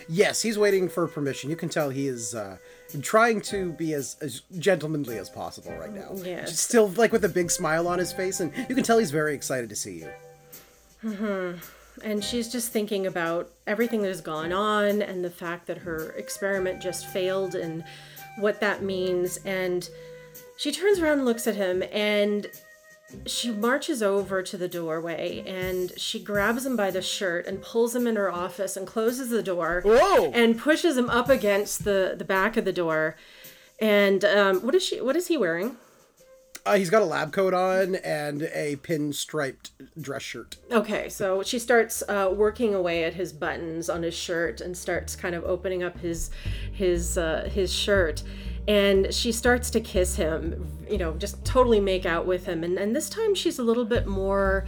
Yes, he's waiting for permission. You can tell he is uh, trying to be as, as gentlemanly as possible right now. Yes. Still, like with a big smile on his face, and you can tell he's very excited to see you. Mhm. And she's just thinking about everything that has gone on and the fact that her experiment just failed and what that means. And she turns around and looks at him and she marches over to the doorway and she grabs him by the shirt and pulls him in her office and closes the door Whoa! and pushes him up against the, the back of the door. And um, what is she? What is he wearing? Uh, he's got a lab coat on and a pinstriped dress shirt. Okay, so she starts uh, working away at his buttons on his shirt and starts kind of opening up his his uh, his shirt, and she starts to kiss him. You know, just totally make out with him, and and this time she's a little bit more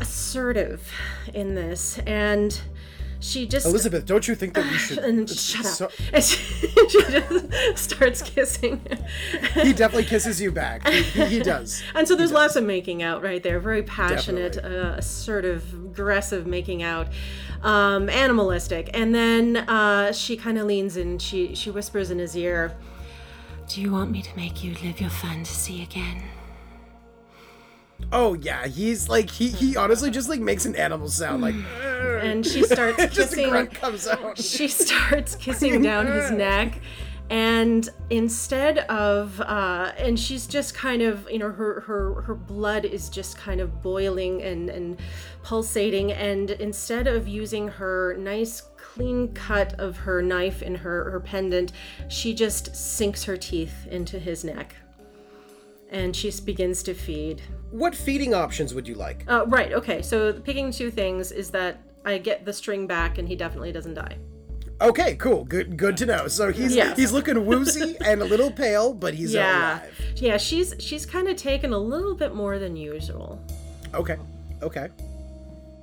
assertive in this, and she just Elizabeth, don't you think that we should? and shut up. So- And she, she just starts kissing. he definitely kisses you back. He, he, he does. And so there's lots of making out right there. Very passionate, uh, assertive, aggressive making out, um, animalistic. And then uh, she kind of leans in. She she whispers in his ear, "Do you want me to make you live your fantasy again?" Oh yeah, he's like he he honestly just like makes an animal sound like. And she starts just a kissing. grunt comes out. she starts kissing down his neck and instead of uh, and she's just kind of you know her her her blood is just kind of boiling and and pulsating and instead of using her nice clean cut of her knife in her her pendant she just sinks her teeth into his neck and she begins to feed What feeding options would you like? uh, right okay so picking two things is that i get the string back and he definitely doesn't die Okay, cool. Good good to know. So he's Yes. he's looking woozy and a little pale, but he's yeah alive. yeah she's she's kind of taken a little bit more than usual Okay. Okay.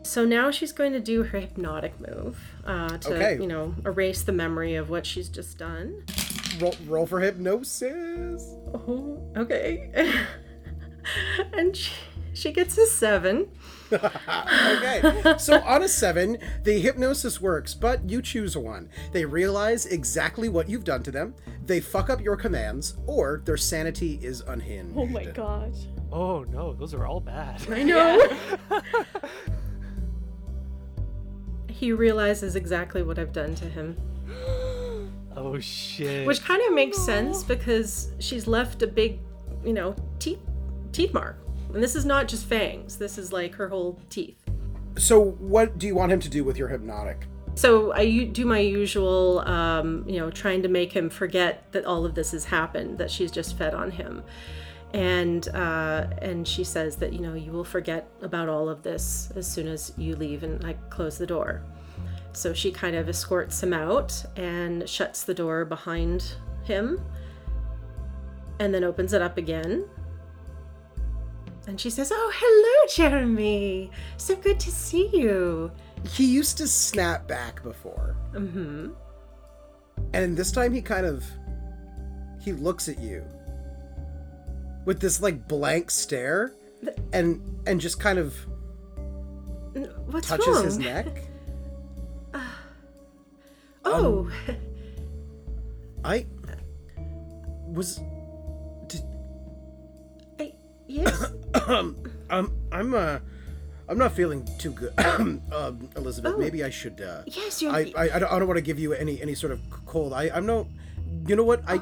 So now she's going to do her hypnotic move uh, to Okay. you know erase the memory of what she's just done Roll, roll for hypnosis. oh okay and she she gets a seven. okay. So on a seven, the hypnosis works, but you choose one. They realize exactly what you've done to them, they fuck up your commands, or their sanity is unhinged. Oh my gosh. Oh no, those are all bad. I know. he realizes exactly what I've done to him. Oh shit. Which kind of makes sense because she's left a big, you know, teeth teeth mark. And this is not just fangs. This is like her whole teeth. So what do you want him to do with your hypnotic? So I do my usual, um, you know, trying to make him forget that all of this has happened, that she's just fed on him, and uh, and she says that you know you will forget about all of this as soon as you leave, and I close the door. So she kind of escorts him out and shuts the door behind him, and then opens it up again. And she says, "Oh, hello, Jeremy. So good to see you." He used to snap back before. Mm-hmm. And this time he kind of he looks at you with this like blank stare and and just kind of What's touches wrong? his neck. Oh, I was did, I, yes. um um I'm uh I'm not feeling too good. um, Elizabeth, Oh. maybe I should uh Yes, you're. I, I I don't, I don't want to give you any any sort of cold. I I'm no you know what? I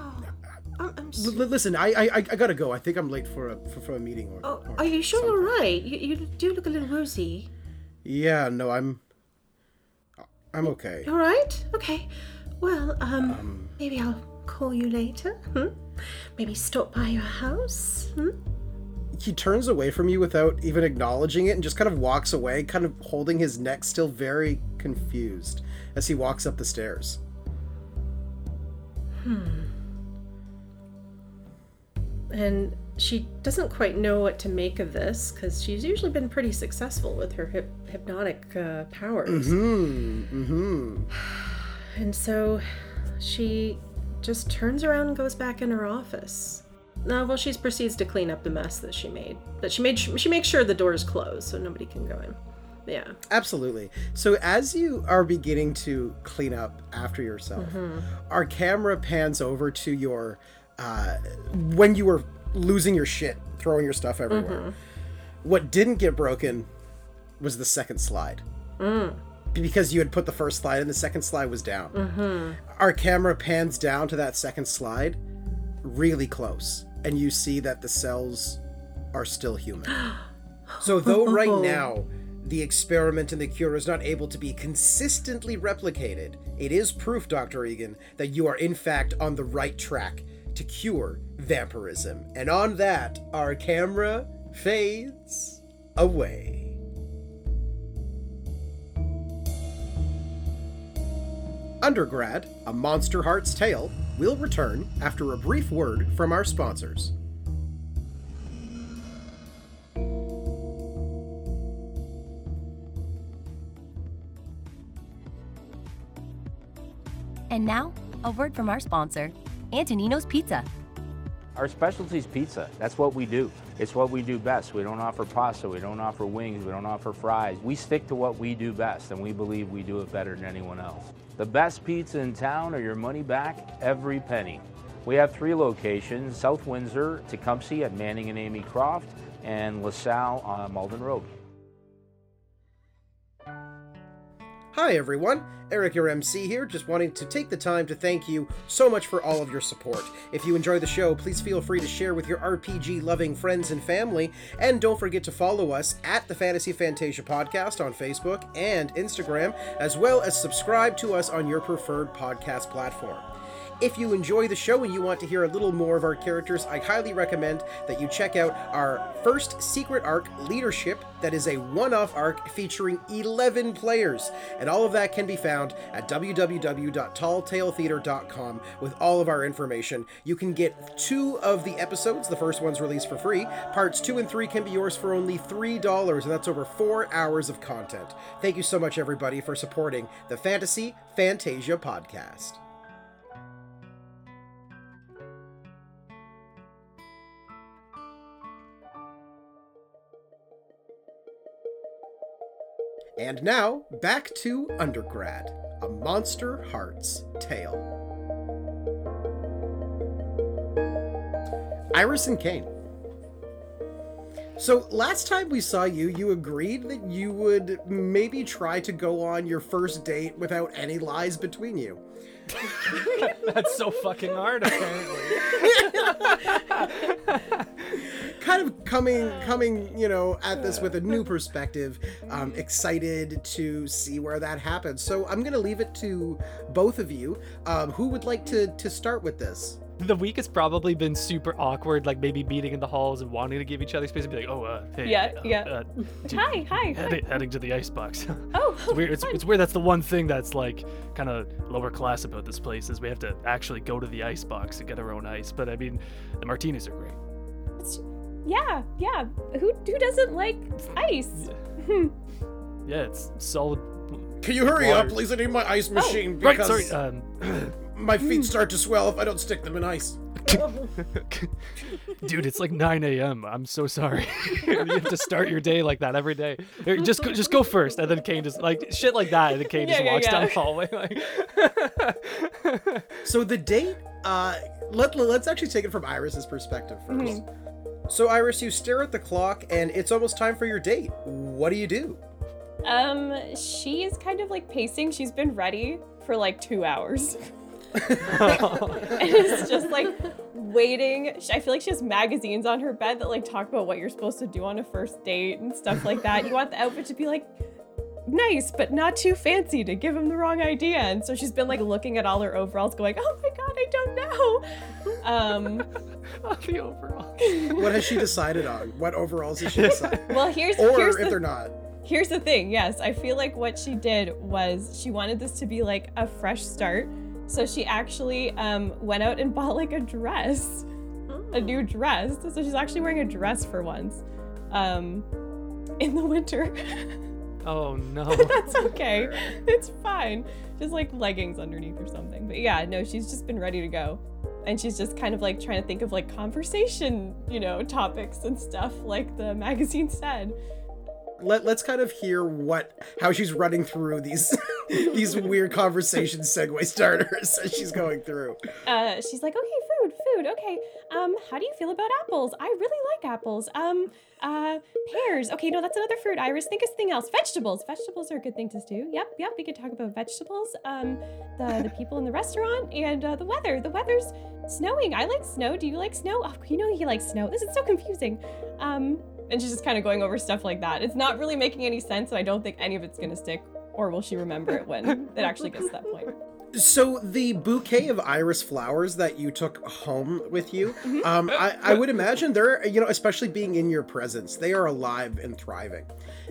I'm, I'm L- listen, I, I I I gotta go. I think I'm late for a for, for a meeting. Or, oh, or are you sure something. you're right? You, you do look a little woozy. Yeah, no, I'm. I'm okay. All right. Okay. Well, um, maybe I'll call you later. Hmm? Maybe stop by your house. Hmm? He turns away from you without even acknowledging it, and just kind of walks away, kind of holding his neck, still very confused, as he walks up the stairs. Hmm. And she doesn't quite know what to make of this because she's usually been pretty successful with her hyp- hypnotic uh, powers. Hmm. mm-hmm. And so she just turns around and goes back in her office. Now, well, she proceeds to clean up the mess that she made. That she made. She makes sure the door is closed so nobody can go in. Yeah. Absolutely. So as you are beginning to clean up after yourself, our camera pans over to your uh, when you were losing your shit, throwing your stuff everywhere. Mm-hmm. What didn't get broken was the second slide. Mm. Because you had put the first slide and the second slide was down. Mm-hmm. Our camera pans down to that second slide, really close, and you see that the cells are still human. So, though right oh. now the experiment and the cure is not able to be consistently replicated, it is proof, Dr. Egan, that you are in fact on the right track to cure vampirism. And on that, our camera fades away. Undergrad, A Monsterhearts Tale, will return after a brief word from our sponsors. And now, a word from our sponsor, Antonino's Pizza. Our specialty is pizza. That's what we do. It's what we do best. We don't offer pasta. We don't offer wings. We don't offer fries. We stick to what we do best, and we believe we do it better than anyone else. The best pizza in town or your money back every penny. We have three locations South Windsor, Tecumseh at Manning and Amy Croft, and LaSalle on Malden Road. Hi everyone, Eric your MC here, just wanting to take the time to thank you so much for all of your support. If you enjoy the show, please feel free to share with your RPG loving friends and family, and don't forget to follow us at the Fantasy Fantasia Podcast on Facebook and Instagram, as well as subscribe to us on your preferred podcast platform. If you enjoy the show and you want to hear a little more of our characters, I highly recommend that you check out our first secret arc, Leadership, that is a one off arc featuring 11 players. And all of that can be found at www.talltaletheatre.com with all of our information. You can get two of the episodes, the first one's released for free. Parts two and three can be yours for only $3, and that's over four hours of content. Thank you so much, everybody, for supporting the Fantasy Fantasia podcast. And now, back to Undergrad, a Monsterhearts tale. Iris and Cain. So, last time we saw you, you agreed that you would maybe try to go on your first date without any lies between you. That's so fucking hard, apparently. kind of coming coming you know at this with a new perspective um excited to see where that happens so i'm gonna leave it to both of you um who would like to to start with this the week has probably been super awkward, like maybe meeting in the halls and wanting to give each other space and be like, oh, uh, hey, Yeah, uh, yeah. uh, dude, Hi, hi. heading, heading to the icebox. Oh, it's weird. It's, it's weird. That's the one thing that's like kind of lower class about this place is we have to actually go to the icebox and get our own ice. But I mean, the martinis are great. Yeah, yeah. Who who doesn't like ice? Yeah, it's solid. can you hurry Water. up please i need my ice machine Right, because sorry. Um, my feet start to swell if i don't stick them in ice dude, it's like 9 a.m. I'm so sorry. you have to start your day like that every day. Here, just go, just go first, and then Cain just like shit like that, and then Cain just Yeah, yeah, walks down the hallway. Like, so the date uh let, let's actually take it from iris's perspective 1st Mm-hmm. So iris you stare at the clock and it's almost time for your date what do you do Um, she is kind of like pacing. She's been ready for like two hours. and it's just like waiting. I feel like she has magazines on her bed that like talk about what you're supposed to do on a first date and stuff like that. You want the outfit to be like nice, but not too fancy to give him the wrong idea. And so she's been like looking at all her overalls, going, "Oh my god, I don't know." Um, the overall. what has she decided on what overalls has she decided well, here's or here's if the they're not Here's the thing, yes, I feel like what she did was she wanted this to be like a fresh start. So she actually um, went out and bought like a dress, a new dress. So she's actually wearing a dress for once um, in the winter. Oh no. That's okay. It's fine. Just like leggings underneath or something. But yeah, no, she's just been ready to go. And she's just kind of like trying to think of like conversation, you know, topics and stuff like the magazine said. let, let's kind of hear what how she's running through these these weird conversation segue starters as she's going through uh, she's like, okay, okay. Um, how do you feel about apples? I really like apples. Um, uh, pears. Okay, no, that's another fruit. Iris, think of something else. Vegetables. Vegetables are a good thing to do. Yep, yep. We could talk about vegetables. Um, the the people in the restaurant and uh, the weather. The weather's snowing. I like snow. Do you like snow? Oh, you know he likes snow. This is so confusing. Um, and she's just kind of going over stuff like that. It's not really making any sense, and I don't think any of it's gonna stick. Or will she remember it when it actually gets to that point? so the bouquet of iris flowers that you took home with you um I, I would imagine they're you know especially being in your presence they are alive and thriving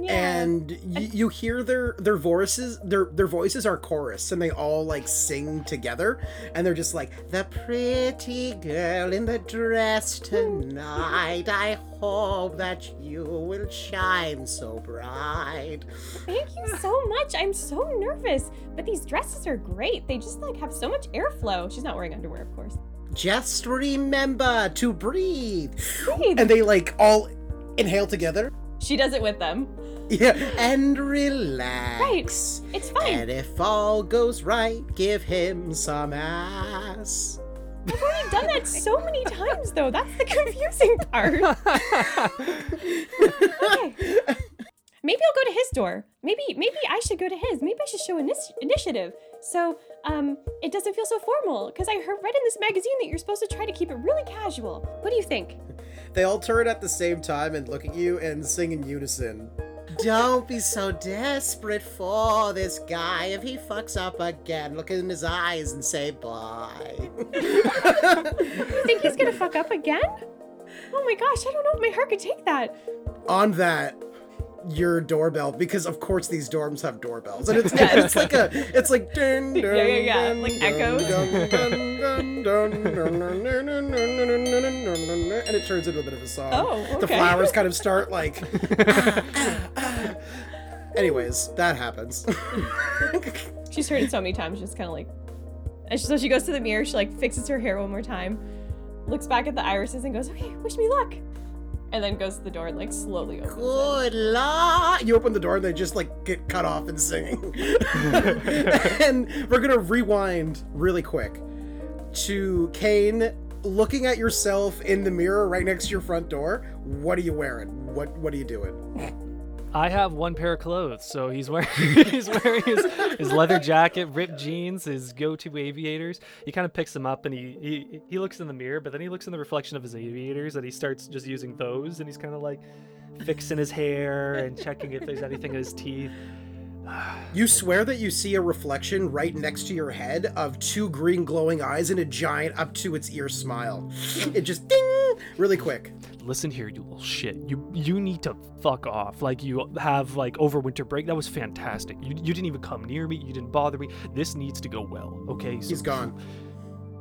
and y- you hear their their voices their their voices are chorus and they all like sing together and they're just like the pretty girl in the dress tonight i hope that you will shine so bright Thank you so much. I'm so nervous, but these dresses are great. They just like have so much airflow. She's not wearing underwear, of course. just remember to breathe Breathe. and they like all inhale together She does it with them. yeah and relax Right. It's fine. and if all goes right give him some ass I've already done that so many times, though. That's the confusing part. okay. Maybe I'll go to his door. Maybe maybe I should go to his. Maybe I should show init- initiative. So um, it doesn't feel so formal. Because I heard read in this magazine that you're supposed to try to keep it really casual. What do you think? they all turn at the same time and look at you and sing in unison don't be so desperate for this guy if he fucks up again look in his eyes and say bye You think he's gonna fuck up again? Oh my gosh, I don't know if my heart could take that. on that your doorbell because of course these dorms have doorbells and it's, yeah. it's like a it's like dun, dun, yeah yeah yeah dun, like echoes and it turns into a bit of a song oh okay. the flowers kind of start like anyways that happens she's heard it so many times She's kind of like and so she goes to the mirror she like fixes her hair one more time looks back at the irises and goes okay wish me luck and then goes to the door and like slowly opens it. Good luck. You open the door and they just like get cut off and singing. and we're gonna rewind really quick to Cain looking at yourself in the mirror right next to your front door. What are you wearing? What What are you doing? I have one pair of clothes, so he's wearing he's wearing his, his leather jacket, ripped jeans, his go-to aviators. He kind of picks them up and he, he he looks in the mirror, but then he looks in the reflection of his aviators and he starts just using those and he's kind of like fixing his hair and checking if there's anything in his teeth. You swear that you see a reflection right next to your head of two green glowing eyes and a giant up to its ear smile. It just ding really quick. Listen here, you little shit. You you need to fuck off. Like you have like over winter break. That was fantastic. You, you didn't even come near me. You didn't bother me. This needs to go well. Okay. So He's gone.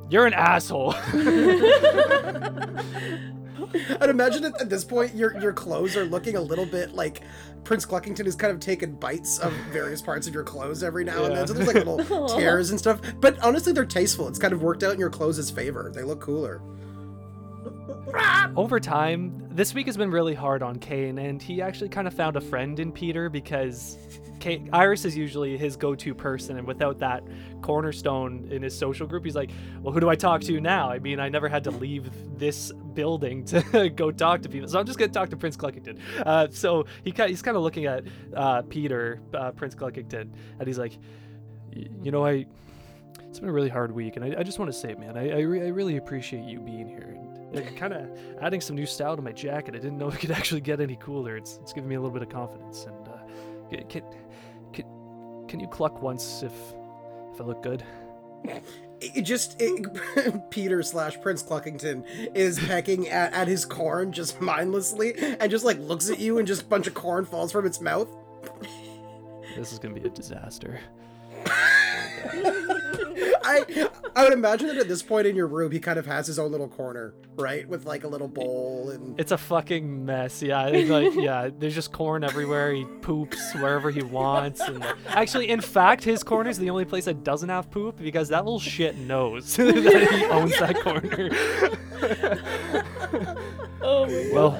You're an asshole. I'd imagine that at this point your your clothes are looking a little bit like Prince Cluckington has kind of taken bites of various parts of your clothes every now and then. So there's like little tears and stuff. But honestly, they're tasteful. It's kind of worked out in your clothes' favor. They look cooler. Over time, this week has been really hard on Cain, and he actually kind of found a friend in Peter because Cain, Iris is usually his go-to person, and without that cornerstone in his social group, he's like, "Well, who do I talk to now?" I mean, I never had to leave this building to go talk to people, so I'm just gonna talk to Prince Cluckington. Uh, so he he's kind of looking at uh, Peter, uh, Prince Cluckington, and he's like, "You know, I." It's been a really hard week, and I, I just want to say, man, I, I, re- I really appreciate you being here. And kind of adding some new style to my jacket. I didn't know it could actually get any cooler. It's it's giving me a little bit of confidence. And uh, can can can you cluck once if if I look good? It just it, Peter slash Prince Cluckington is pecking at, at his corn just mindlessly and just like looks at you and just a bunch of corn falls from its mouth. This is gonna be a disaster. I I would imagine that at this point in your room he kind of has his own little corner, right? With like a little bowl and It's a fucking mess. Yeah, it's like yeah, there's just corn everywhere. He poops wherever he wants. And actually, in fact, his corner is the only place that doesn't have poop because that little shit knows that he owns that corner. Oh my Well,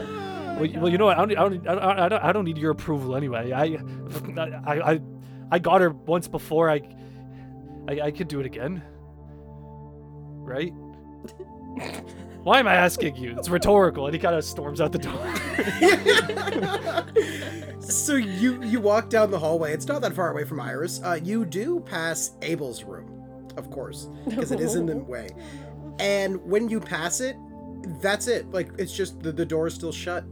well, you- well, you know what? I don't, I don't, I don't, I don't, I don't need your approval anyway. I, I, I, I got her once before. I, I, I could do it again, right? Why am I asking you? It's rhetorical. And he kind of storms out the door. so you you walk down the hallway. It's not that far away from Iris. Uh, you do pass Abel's room, of course, because it is in the way. And when you pass it, that's it. Like it's just the, the door is still shut.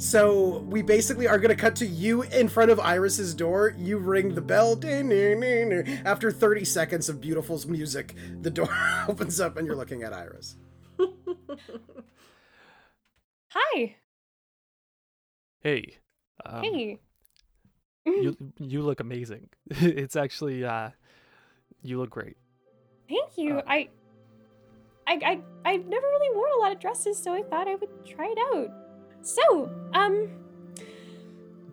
So we basically are gonna cut to you in front of Iris's door. You ring the bell. ding, ding, ding, ding. After 30 seconds of beautiful music, the door opens up and you're looking at Iris. Hi. hey, um, hey. you, you look amazing. it's actually, uh, you look great. Thank you. Uh, I, I, I, I've never really worn a lot of dresses, so I thought I would try it out. So, um,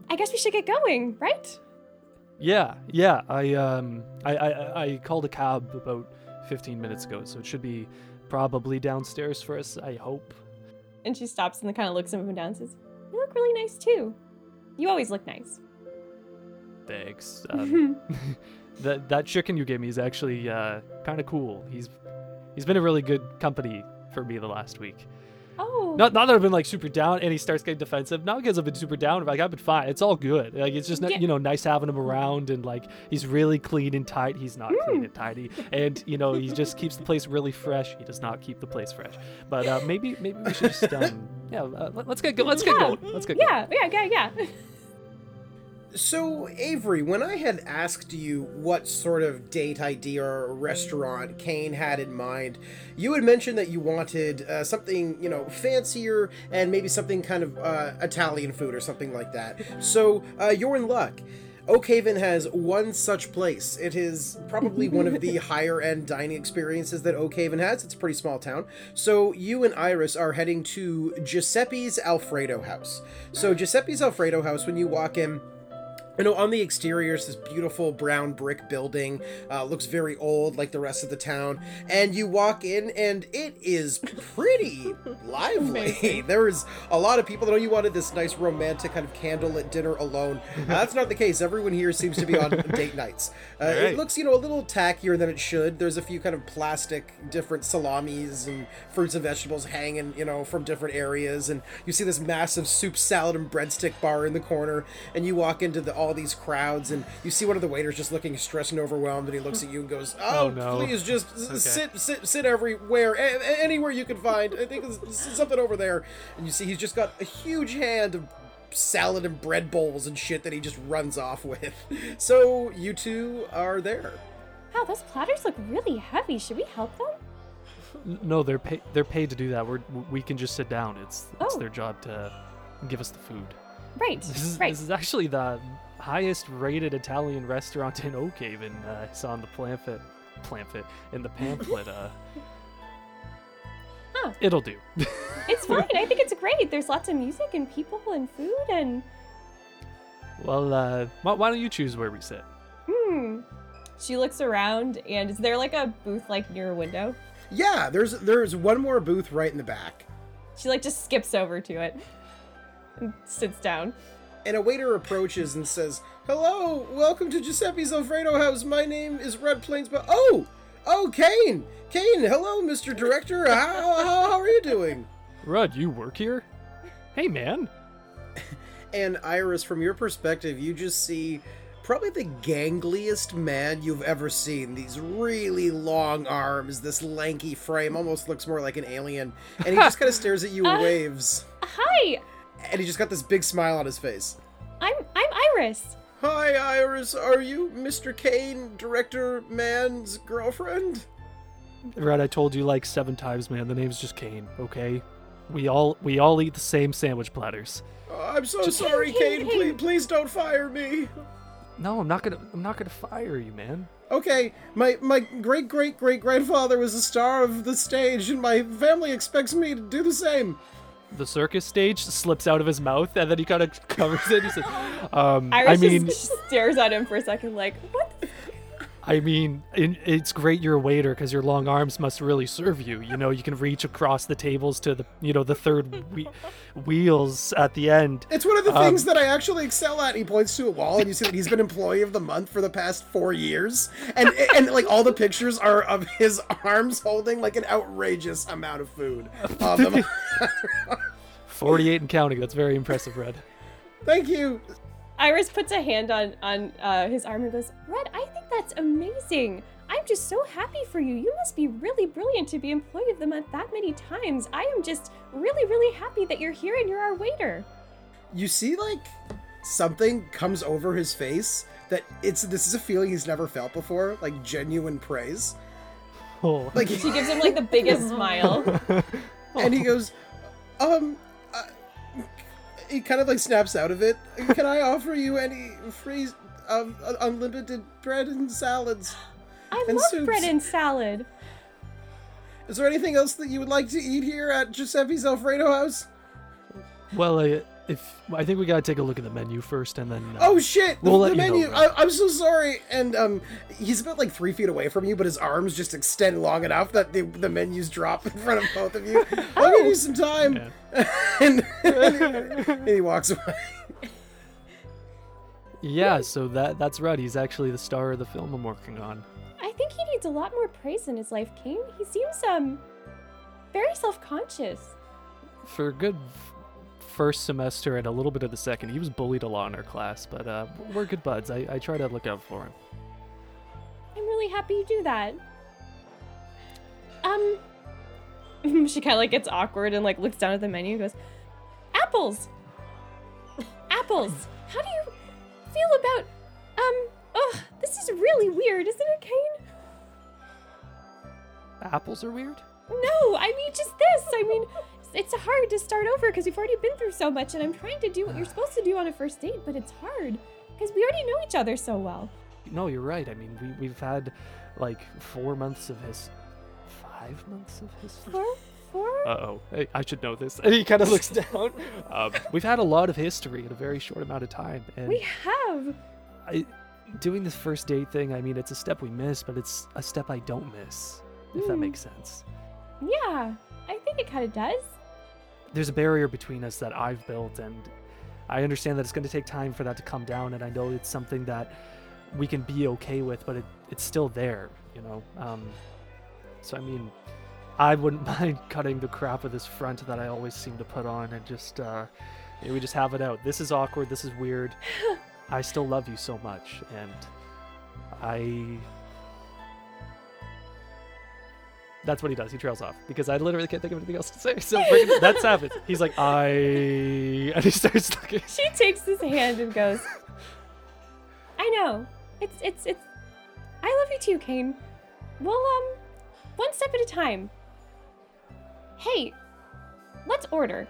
I guess we should get going, right? Yeah, yeah. I um I, I I called a cab about 15 minutes ago, so it should be probably downstairs for us, I hope. And she stops and kind of looks him down and says, "You look really nice too. You always look nice." Thanks. Um, that that chicken you gave me is actually uh kind of cool. He's he's been a really good company for me the last week. Oh. Not not that I've been like super down and he starts getting defensive. Not because I've been super down, like I've been fine. It's all good. Like it's just Yeah. you know nice having him around and like he's really clean and tight. He's not clean and tidy, and you know he just keeps the place really fresh. He does not keep the place fresh. But uh, maybe maybe we should just um yeah uh, let- let's get go- let's get Yeah. going. Let's get going. Yeah, yeah, yeah, yeah. So, Avery, when I had asked you what sort of date idea or restaurant Cain had in mind, you had mentioned that you wanted uh, something, you know, fancier and maybe something kind of uh, Italian food or something like that. So, uh, you're in luck. Oakhaven has one such place. It is probably one of the higher end dining experiences that Oakhaven has. It's a pretty small town. So you and Iris are heading to Giuseppe's Alfredo House. So Giuseppe's Alfredo House, when you walk in, You know, on the exterior is this beautiful brown brick building. Uh, looks very old, like the rest of the town. And you walk in, and it is pretty lively. there is a lot of people. I know you wanted this nice romantic kind of candlelit dinner alone. Uh, that's not the case. Everyone here seems to be on date nights. Uh, It looks, you know, a little tackier than it should. There's a few kind of plastic, different salamis and fruits and vegetables hanging, you know, from different areas. And you see this massive soup, salad, and breadstick bar in the corner. And you walk into the, all these crowds, and you see one of the waiters just looking stressed and overwhelmed. And he looks at you and goes, "Oh, Oh, no. please, just s- sit, sit, sit everywhere, a- a- anywhere you can find. I think there's there's something over there." And you see he's just got a huge hand of salad and bread bowls and shit that he just runs off with. So you two are there. Wow, those platters look really heavy. Should we help them? No, they're paid. They're paid to do that. We're we can just sit down. It's it's Oh. their job to give us the food. Right, This is right. this is actually the highest rated Italian restaurant in Oakhaven. Uh, I saw in the pamphlet, pamphlet in the pamphlet. Uh, Huh. It'll do. It's fine. I think it's great. There's lots of music and people and food and well, uh, why, why don't you choose where we sit? hmm. She looks around and is there like a booth like near a window? Yeah, there's there's one more booth right in the back. She like just skips over to it and sits down. And a waiter approaches and says, "Hello, welcome to Giuseppe's Alfredo House. My name is Red Plains, but oh, oh, Cain, Cain. Hello, Mr. Director. How, how, how are you doing?" Rudd, you work here? Hey, man. And Iris, from your perspective, you just see probably the gangliest man you've ever seen. These really long arms, this lanky frame, almost looks more like an alien. And he just kind of stares at you and uh, waves. Hi, And he just got this big smile on his face. I'm I'm Iris. Hi, Iris. Are you Mr. Cain, director man's girlfriend? Rudd, I told you like seven times, man. The name's just Cain. Okay. We all we all eat the same sandwich platters. Oh, I'm so Just- sorry, Cain, Cain. Cain. Please, please don't fire me. No, I'm not gonna. I'm not gonna fire you, man. Okay, my my great great great grandfather was a star of the stage, and my family expects me to do the same. The circus stage slips out of his mouth, and then he kind of covers it. He says, um, "I mean, just stares at him for a second, like, what? I mean, it, it's great you're a waiter because your long arms must really serve you. You know, you can reach across the tables to the, you know, the third we- wheels at the end. It's one of the Um, things that I actually excel at. He points to a wall, and you see that he's been employee of the month for the past four years, and and like all the pictures are of his arms holding like an outrageous amount of food. them. 48 and counting. That's very impressive, Red. Thank you. Iris puts a hand on on uh, his arm and goes, "Red, I think that's amazing. I'm just so happy for you. You must be really brilliant to be employee of the month that many times. I am just really, really happy that you're here and you're our waiter." You see, like something comes over his face that it's this is a feeling he's never felt before, like genuine praise. Oh, Like She gives him like the biggest smile. and he goes, um, uh, he kind of like snaps out of it. Can I offer you any free, um, uh, unlimited bread and salads? I And love bread and salad. Is there anything else that you would like to eat here at Giuseppe's Alfredo House? well, uh, if I think we gotta take a look at the menu first, and then. Uh, Oh shit! The, We'll let the you know, menu. I, I'm so sorry. And um, he's about like three feet away from you, but his arms just extend long enough that the the menus drop in front of both of you. I'll give you some time. and, and he walks away. Yeah, so that that's Red. He's actually the star of the film I'm working on. I think he needs a lot more praise in his life, Cain. He seems um very self-conscious. For good f- first semester and a little bit of the second, he was bullied a lot in our class, but uh, we're good buds. I, I try to look out for him. I'm really happy you do that. Um, she kind of like gets awkward and like looks down at the menu and goes, "Apples, apples. How do you feel about um? Oh, this is really weird, isn't it, Cain? Apples are weird? No, I mean just this. I mean, it's hard to start over because we've already been through so much, and I'm trying to do what you're supposed to do on a first date, but it's hard because we already know each other so well. No, you're right. I mean, we, we've had like four months of his. Five months of history? Four, before? Uh oh, hey, I should know this. And he kind of looks down. Um, we've had a lot of history in a very short amount of time, and we have. I, doing this first date thing. I mean, it's a step we miss, but it's a step I don't miss. If that Hmm. makes sense. Yeah, I think it kind of does. There's a barrier between us that I've built, and I understand that it's going to take time for that to come down. And I know it's something that we can be okay with, but it, it's still there, you know. Um, so I mean, I wouldn't mind cutting the crap of this front that I always seem to put on, and just uh, we just have it out. This is awkward. This is weird. I still love you so much, and I. That's what he does. He trails off because I literally can't think of anything else to say. So that's happened. He's like, I, and he starts looking. She takes his hand and goes, I know. It's, it's, it's. I love you too, Cain. Well, um, one step at a time. Hey, let's order.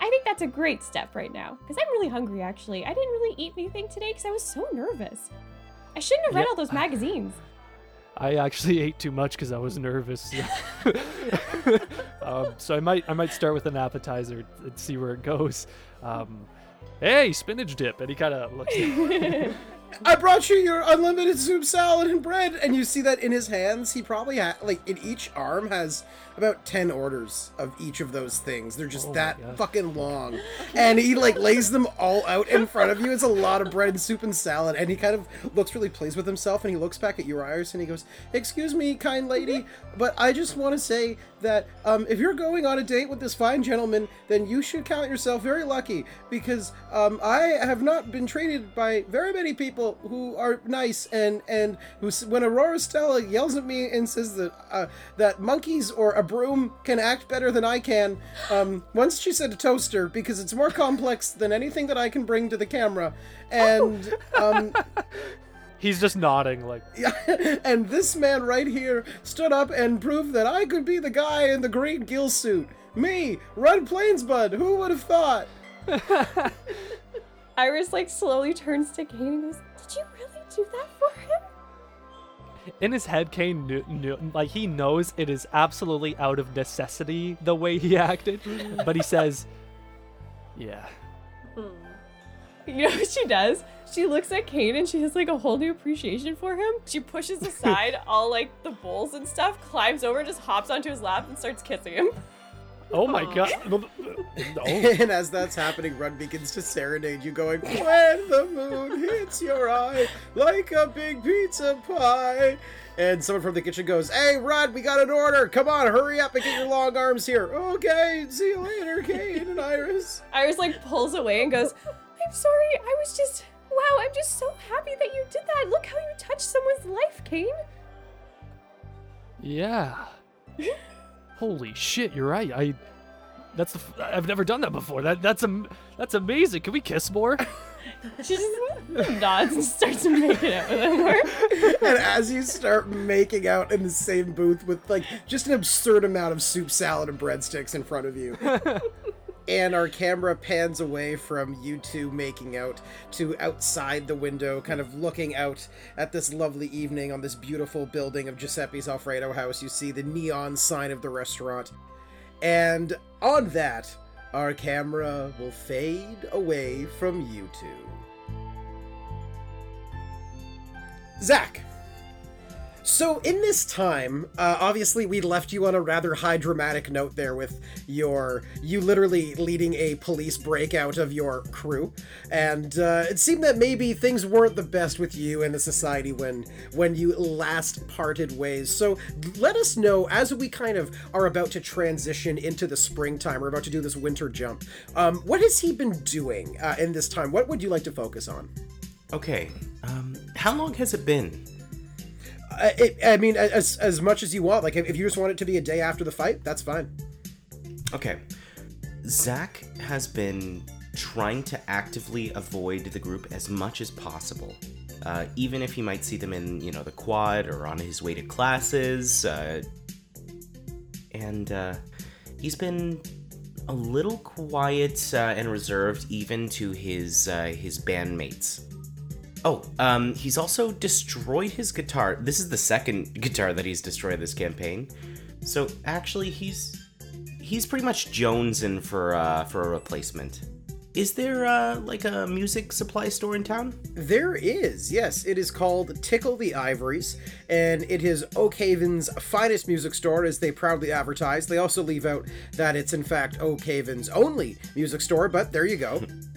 I think that's a great step right now. Because I'm really hungry, actually. I didn't really eat anything today because I was so nervous. I shouldn't have read Yeah. all those magazines. I actually ate too much because I was nervous. um, so I might, I might start with an appetizer and see where it goes. Um, hey, spinach dip, and he kind of looks. I brought you your unlimited soup salad and bread, and you see that in his hands, he probably ha- like in each arm has about ten orders of each of those things. They're just Oh that fucking long, and he like lays them all out in front of you. It's a lot of bread and soup and salad, and he kind of looks really pleased with himself, and he looks back at Iris, and he goes, "Excuse me, kind lady, but I just want to say that um, if you're going on a date with this fine gentleman, then you should count yourself very lucky because um, I have not been treated by very many people who are nice and and who when Aurora Stella yells at me and says that uh, that monkeys or a broom can act better than I can. Um, once she said a toaster because it's more complex than anything that I can bring to the camera, and um, He's just nodding, like, yeah, and this man right here stood up and proved that I could be the guy in the green gill suit. Me, Red Plains Bud. Who would have thought? Iris like slowly turns to Cain and goes, Did you really do that for him? in his head, Cain knew, knew, like he knows it is absolutely out of necessity the way he acted, but he says, "Yeah." Hmm. You know what she does? She looks at Cain and she has like a whole new appreciation for him. She pushes aside all like the bowls and stuff, climbs over, just hops onto his lap and starts kissing him. Oh my god! Oh. And as that's happening, Run begins to serenade you, going, When the moon hits your eye like a big pizza pie. And someone from the kitchen goes, Hey, Run, we got an order. Come on, hurry up and get your long arms here. Okay, see you later, Cain and Iris. Iris like pulls away and goes, I'm sorry, I was just wow, I'm just so happy that you did that. Look how you touched someone's life, Cain. Yeah. Holy shit! You're right. I. That's the. F- I've never done that before. That that's am- That's amazing. Can we kiss more? She just nods and starts making out with him more. and as you start making out in the same booth with like just an absurd amount of soup salad and breadsticks in front of you and our camera pans away from you two making out to outside the window kind of looking out at this lovely evening on this beautiful building of giuseppe's alfredo house. You see the neon sign of the restaurant. And on that our camera will fade away from you two. Zak. So in this time, uh, obviously we left you on a rather high dramatic note there with your you literally leading a police breakout of your crew, and uh, it seemed that maybe things weren't the best with you and the society when when you last parted ways. So let us know as we kind of are about to transition into the springtime. We're about to do this winter jump. Um, what has he been doing uh, in this time? What would you like to focus on? Okay, um, how long has it been? It, I mean, as as much as you want. Like, if, if you just want it to be a day after the fight, that's fine. Okay. Zak has been trying to actively avoid the group as much as possible. Uh, even if he might see them in, you know, the quad or on his way to classes. Uh, and uh, he's been a little quiet uh, and reserved even to his uh, his bandmates. Oh, um, he's also destroyed his guitar. This is the second guitar that he's destroyed this campaign. So actually, he's he's pretty much jonesing for uh, for a replacement. Is there uh, like a music supply store in town? There is, yes. It is called Tickle the Ivories, and it is Oak Haven's finest music store, as they proudly advertise. They also leave out that it's in fact Oak Haven's only music store, but there you go.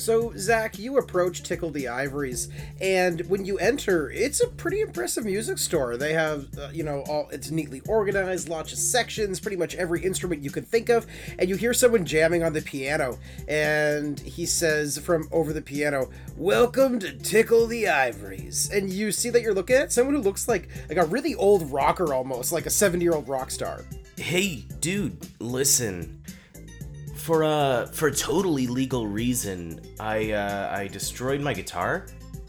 So, Zak, you approach Tickle the Ivories, and when you enter, it's a pretty impressive music store. They have, uh, you know, all it's neatly organized, lots of sections, pretty much every instrument you could think of, and you hear someone jamming on the piano, and he says from over the piano, "Welcome to Tickle the Ivories," and you see that you're looking at someone who looks like like a really old rocker, almost like a seventy-year-old rock star. Hey, dude, listen. For a for a totally legal reason, I uh, I destroyed my guitar.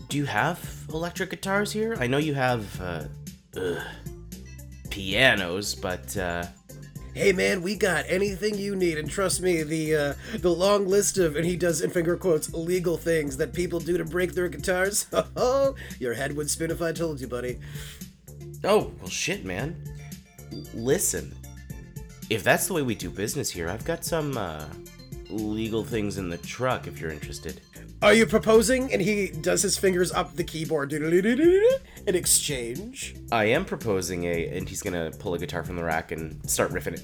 Do you have electric guitars here? I know you have uh, ugh, pianos, but uh, hey man, we got anything you need, and trust me, the uh, the long list of and he does in finger quotes legal things that people do to break their guitars. Oh, your head would spin if I told you, buddy. oh well, shit, man. Listen, if that's the way we do business here, I've got some uh, legal things in the truck. If you're interested. Are you proposing? And he does his fingers up the keyboard in exchange. I am proposing a, and he's gonna pull a guitar from the rack and start riffing it.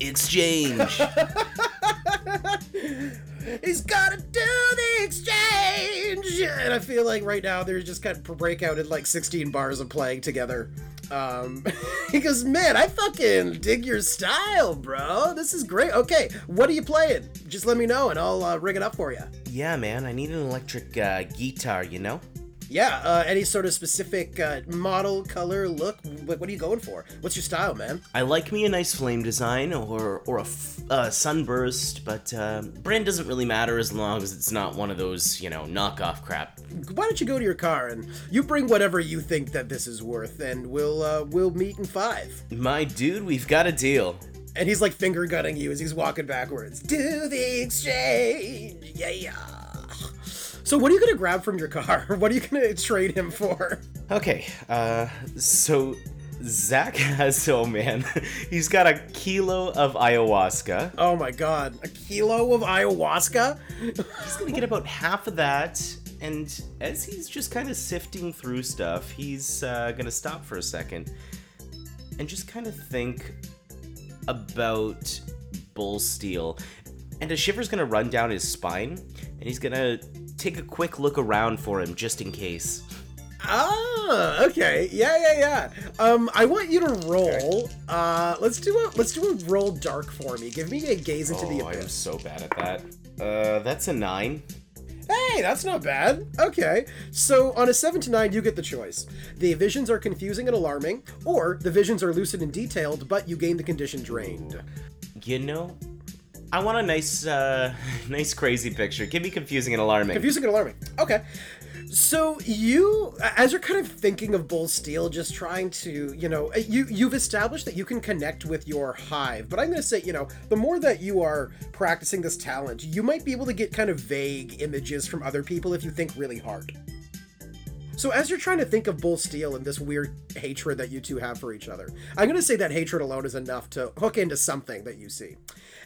Exchange. He's gotta do the exchange, and I feel like right now they're just kind of break out in like 16 bars of playing together. Um, he goes, man, I fucking dig your style, bro. This is great. Okay, what are you playing? Just let me know, and I'll uh, rig it up for you. yeah, man, I need an electric uh, guitar. You know. Yeah, uh, any sort of specific uh, model, color, look? What, what are you going for? What's your style, man? I like me a nice flame design or or a f- uh, sunburst, but uh, brand doesn't really matter as long as it's not one of those you know knockoff crap. Why don't you go to your car and you bring whatever you think that this is worth, and we'll uh, we'll meet in five. My dude, we've got a deal. And he's like finger gunning you as he's walking backwards. Do the exchange, yeah, yeah. So what are you gonna grab from your car? What are you gonna trade him for? Okay, uh, so Zak has oh man, he's got a kilo of ayahuasca. Oh my god, a kilo of ayahuasca? He's gonna get about half of that, and as he's just kind of sifting through stuff, he's uh, gonna stop for a second and just kind of think about Bull Steele. And a shiver's gonna run down his spine, and he's gonna take a quick look around for him just in case. Ah, okay. Yeah, yeah, yeah. Um, I want you to roll. Uh, let's do a let's do a roll dark for me. Give me a gaze into the oh, I am so bad at that. Uh, that's a nine. Hey, that's not bad. Okay. So on a 7 to 9, you get the choice. The visions are confusing and alarming, or the visions are lucid and detailed, but you gain the condition drained. You know, I want a nice, uh, nice crazy picture. Give me confusing and alarming. Confusing and alarming. Okay. So you, as you're kind of thinking of Bull Steele, just trying to, you know, you you've established that you can connect with your hive. But I'm going to say, you know, the more that you are practicing this talent, you might be able to get kind of vague images from other people if you think really hard. So as you're trying to think of Bull Steele and this weird hatred that you two have for each other, I'm going to say that hatred alone is enough to hook into something that you see.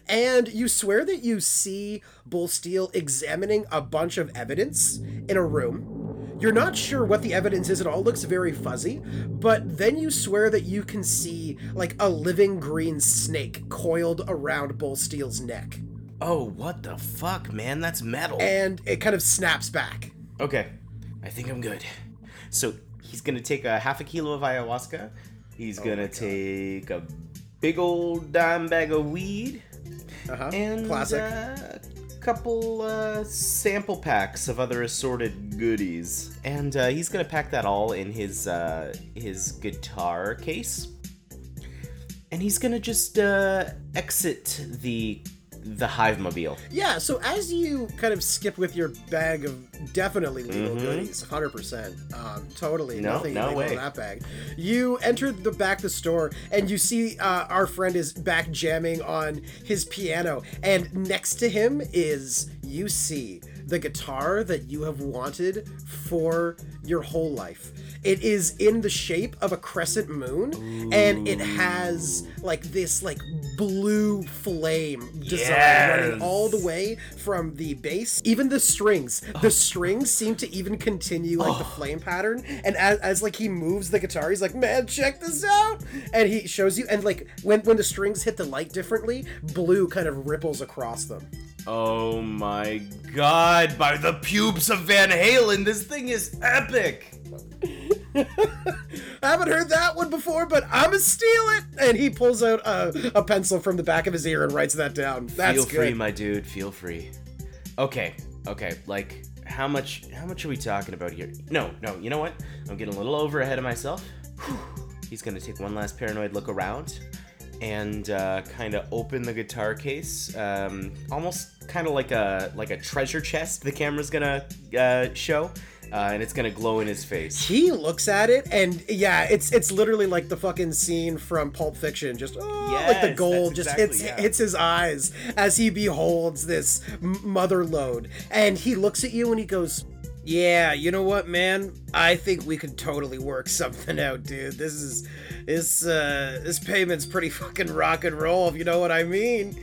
And you swear that you see Bull Steele examining a bunch of evidence in a room. You're not sure what the evidence is, it all looks very fuzzy, but then you swear that you can see like a living green snake coiled around Bull Steele's neck. Oh, what the fuck, man? That's metal. And it kind of snaps back. Okay, I think I'm good. So he's gonna take a half a kilo of ayahuasca. He's oh gonna take a big old dime bag of weed Uh-huh. and Classic. a couple uh, sample packs of other assorted goodies. And uh, he's gonna pack that all in his uh, his guitar case. And he's gonna just uh, exit the the hive mobile. Yeah, so as you kind of skip with your bag of definitely legal Mhm. goodies, 100%, um, totally, No, nothing no illegal way. in that bag. You enter the back of the store and you see uh, our friend is back jamming on his piano, and next to him is, you see, the guitar that you have wanted for your whole life. It is in the shape of a crescent moon, and it has like this like blue flame design running all the way from the bass. Even the strings, the oh. strings seem to even continue like the oh. flame pattern. And as, as like he moves the guitar, he's like, "Man, check this out!" And he shows you, and like when when the strings hit the light differently, blue kind of ripples across them. Oh my god, by the pubes of Van Halen, this thing is epic! I haven't heard that one before, but I'ma steal it. And he pulls out a, a pencil from the back of his ear and writes that down. That's feel good. free, my dude, feel free. Okay, okay, like how much how much are we talking about here? No, no, you know what? I'm getting a little over ahead of myself. Whew. He's gonna take one last paranoid look around and uh, kind of open the guitar case, um, almost kind of like a like a treasure chest. The camera's gonna uh, show, uh, and it's gonna glow in his face. he looks at it and yeah it's it's literally like the fucking scene from pulp fiction just oh, like the gold just exactly, hits yeah. hits his eyes as he beholds this mother lode and he looks at you and he goes yeah you know what man i think we could totally work something out dude this is this uh this payment's pretty fucking rock and roll if you know what i mean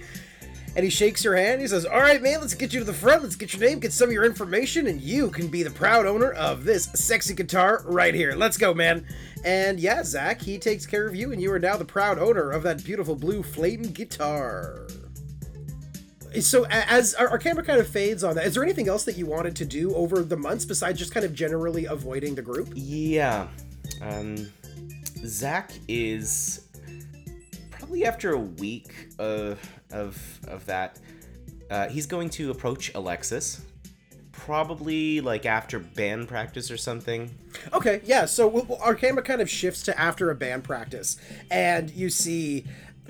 and he shakes your hand. He says, All right, man, let's get you to the front. Let's get your name, get some of your information, and you can be the proud owner of this sexy guitar right here. Let's go, man. And yeah, Zak, he takes care of you, and you are now the proud owner of that beautiful blue Flayton guitar. So, as our, our camera kind of fades on that, is there anything else that you wanted to do over the months besides just kind of generally avoiding the group? Yeah. Um, Zak is probably after a week of of of that. Uh, he's going to approach Alexis. Probably like after band practice or something. Okay, yeah. So w- w- our camera kind of shifts to after a band practice, and you see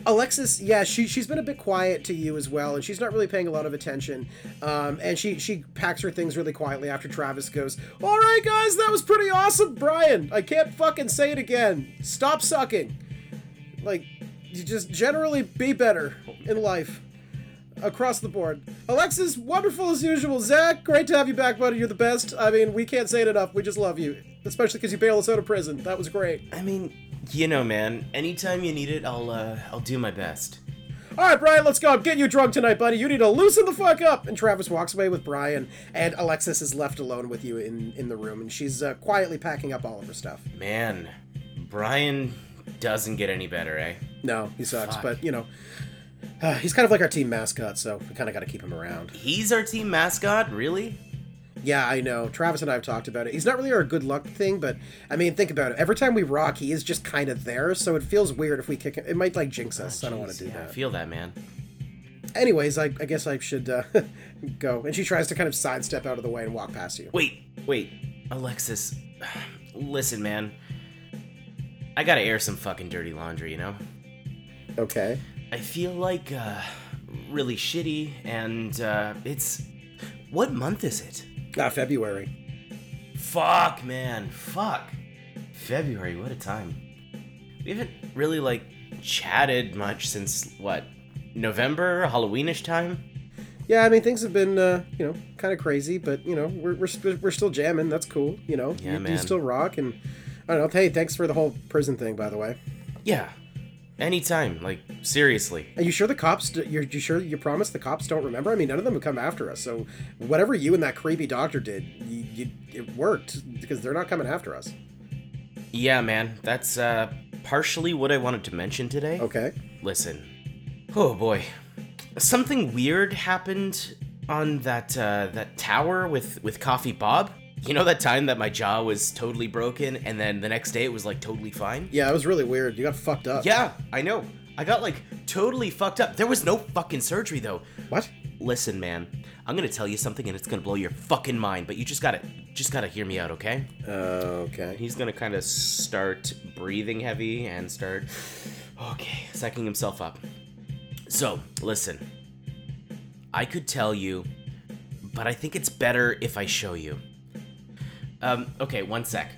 Alexis. Yeah, she she's been a bit quiet to you as well, and she's not really paying a lot of attention. Um, and she she packs her things really quietly after Travis goes. All right, guys, that was pretty awesome, Brian. I can't fucking say it again. Stop sucking. Like, you just generally be better in life across the board. Alexis, wonderful as usual. Zak, great to have you back, buddy. You're the best. I mean, we can't say it enough. We just love you, especially because you bailed us out of prison. That was great. I mean, you know, man. Anytime you need it, I'll uh, I'll do my best. All right, Brian, let's go. I'm getting you drunk tonight, buddy. You need to loosen the fuck up. And Travis walks away with Brian, and Alexis is left alone with you in in the room, and she's uh, quietly packing up all of her stuff. Man, Brian doesn't get any better, eh? No, he sucks, Fuck. but you know. Uh, he's kind of like our team mascot, so we kind of got to keep him around. He's our team mascot, really? Yeah, I know. Travis and I have talked about it. He's not really our good luck thing, but I mean, think about it. Every time we rock, he is just kind of there, so it feels weird if we kick him. It might like jinx us. I don't want to do yeah, I that. feel that, man. Anyways, I, I guess I should uh, go. And she tries to kind of sidestep out of the way and walk past you. Wait, wait, Alexis. Listen, man. I gotta air some fucking dirty laundry, you know? Okay. I feel like, uh, really shitty, and, uh, it's. What month is it? Ah, February. Fuck, man. Fuck. February, what a time. We haven't really, like, chatted much since, what? November? Halloweenish time? Yeah, I mean, things have been, uh, you know, kind of crazy, but, you know, we're, we're, we're still jamming. That's cool. You know, Yeah, you, you still rock. And I don't know. Hey, thanks for the whole prison thing, by the way. Yeah. Anytime. Like, seriously. Are you sure the cops? You're you sure you promised the cops don't remember? I mean, none of them have come after us. So whatever you and that creepy doctor did, you, you, it worked because they're not coming after us. Yeah, man. That's, uh, partially what I wanted to mention today. Okay. Listen. Oh boy. Something weird happened on that uh, that tower with with Coffee Bob. You know that time that my jaw was totally broken and then the next day it was like totally fine? Yeah, it was really weird. You got fucked up. Yeah, I know. I got like totally fucked up. There was no fucking surgery though. What? Listen, man. I'm going to tell you something and it's going to blow your fucking mind, but you just got to just got to hear me out, okay? Uh, okay. He's gonna kind of start breathing heavy and start, okay, sucking himself up. So, listen. I could tell you, but I think it's better if I show you. Um, okay, one sec.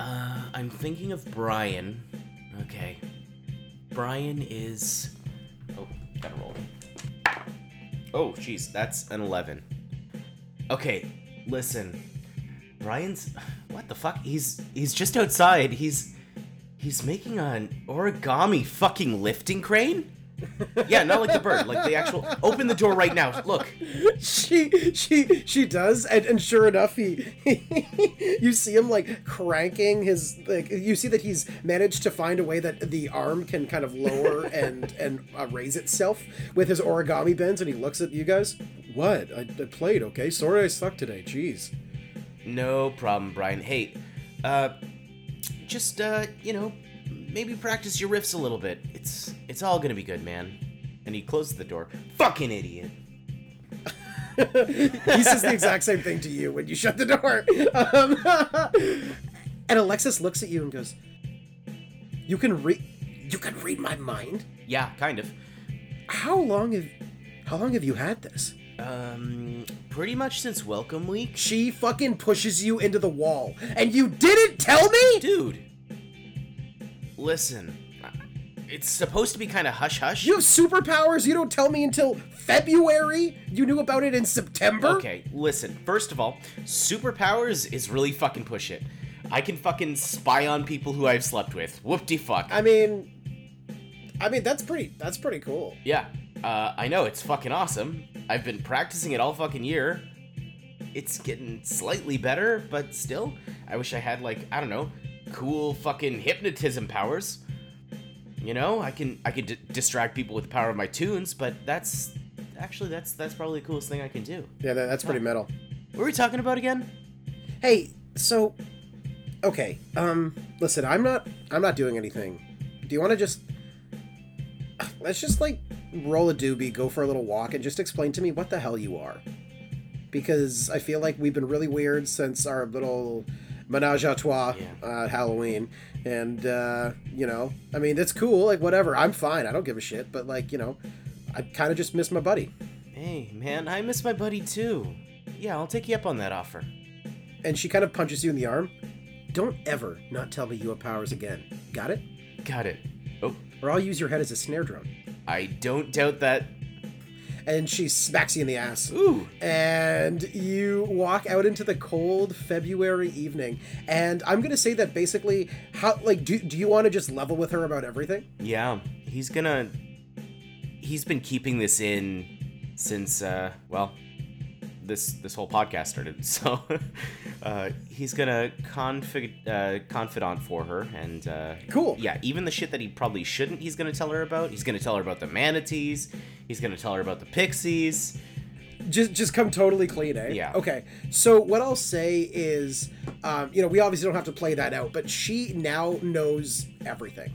Uh, I'm thinking of Brian. Okay. Brian is. Oh, gotta roll. Oh, jeez, that's an 11. Okay, listen. Brian's what the fuck? He's he's just outside. He's he's making an origami fucking lifting crane? Yeah, not like the bird, like the actual open the door right now. Look. she she she does and, and sure enough he, you see him like cranking his like you see that he's managed to find a way that the arm can kind of lower and and uh, raise itself with his origami bends and he looks at you guys what I, I played okay sorry i suck today jeez No problem, Brian. Hey, uh just uh, you know, maybe practice your riffs a little bit. It's it's all gonna be good, man. And he closes the door. Fucking idiot. he says the exact same thing to you when you shut the door. Um, and Alexis looks at you and goes, "You can read. You can read my mind. Yeah, kind of. How long have, how long have you had this?" Um, pretty much since Welcome Week. She fucking pushes you into the wall, and you didn't tell me, Dude, listen. It's supposed to be kind of hush hush. You have superpowers. You don't tell me until February. You knew about it in September. Okay, listen. First of all, superpowers is really fucking push it. I can fucking spy on people who I've slept with. Whoop de fuck. I mean, I mean that's pretty. That's pretty cool. Yeah, uh, I know it's fucking awesome. I've been practicing it all fucking year. It's getting slightly better, but still, I wish I had like I don't know, cool fucking hypnotism powers. You know, I can I can d- distract people with the power of my tunes, but that's actually that's that's probably the coolest thing I can do. Yeah, that, that's pretty metal. What were we talking about again? Hey, so okay, um listen, I'm not I'm not doing anything. Do you want to just let's just like roll a doobie, go for a little walk and just explain to me what the hell you are. Because I feel like we've been really weird since our little menage a trois Yeah. uh, Halloween. And uh, you know, I mean, it's cool, like whatever. I'm fine. I don't give a shit, but like, you know, I kind of just miss my buddy. Hey, man, I miss my buddy too. Yeah, I'll take you up on that offer. And she kind of punches you in the arm. Don't ever not tell me you have powers again. Got it? Got it. Oh, Or I'll use your head as a snare drum. I don't doubt that. And she smacks you in the ass. Ooh. And you walk out into the cold February evening. And I'm gonna say that basically, how like do do you want to just level with her about everything? Yeah, he's gonna. He's been keeping this in since, uh, well, this this whole podcast started. So, uh, he's gonna config uh, confidant for her, and uh, Cool. Yeah, even the shit that he probably shouldn't, he's gonna tell her about. He's gonna tell her about the manatees. He's gonna tell her about the pixies. Just just come totally clean, eh? Yeah. Okay. So what I'll say is, um, you know, we obviously don't have to play that out, but she now knows everything.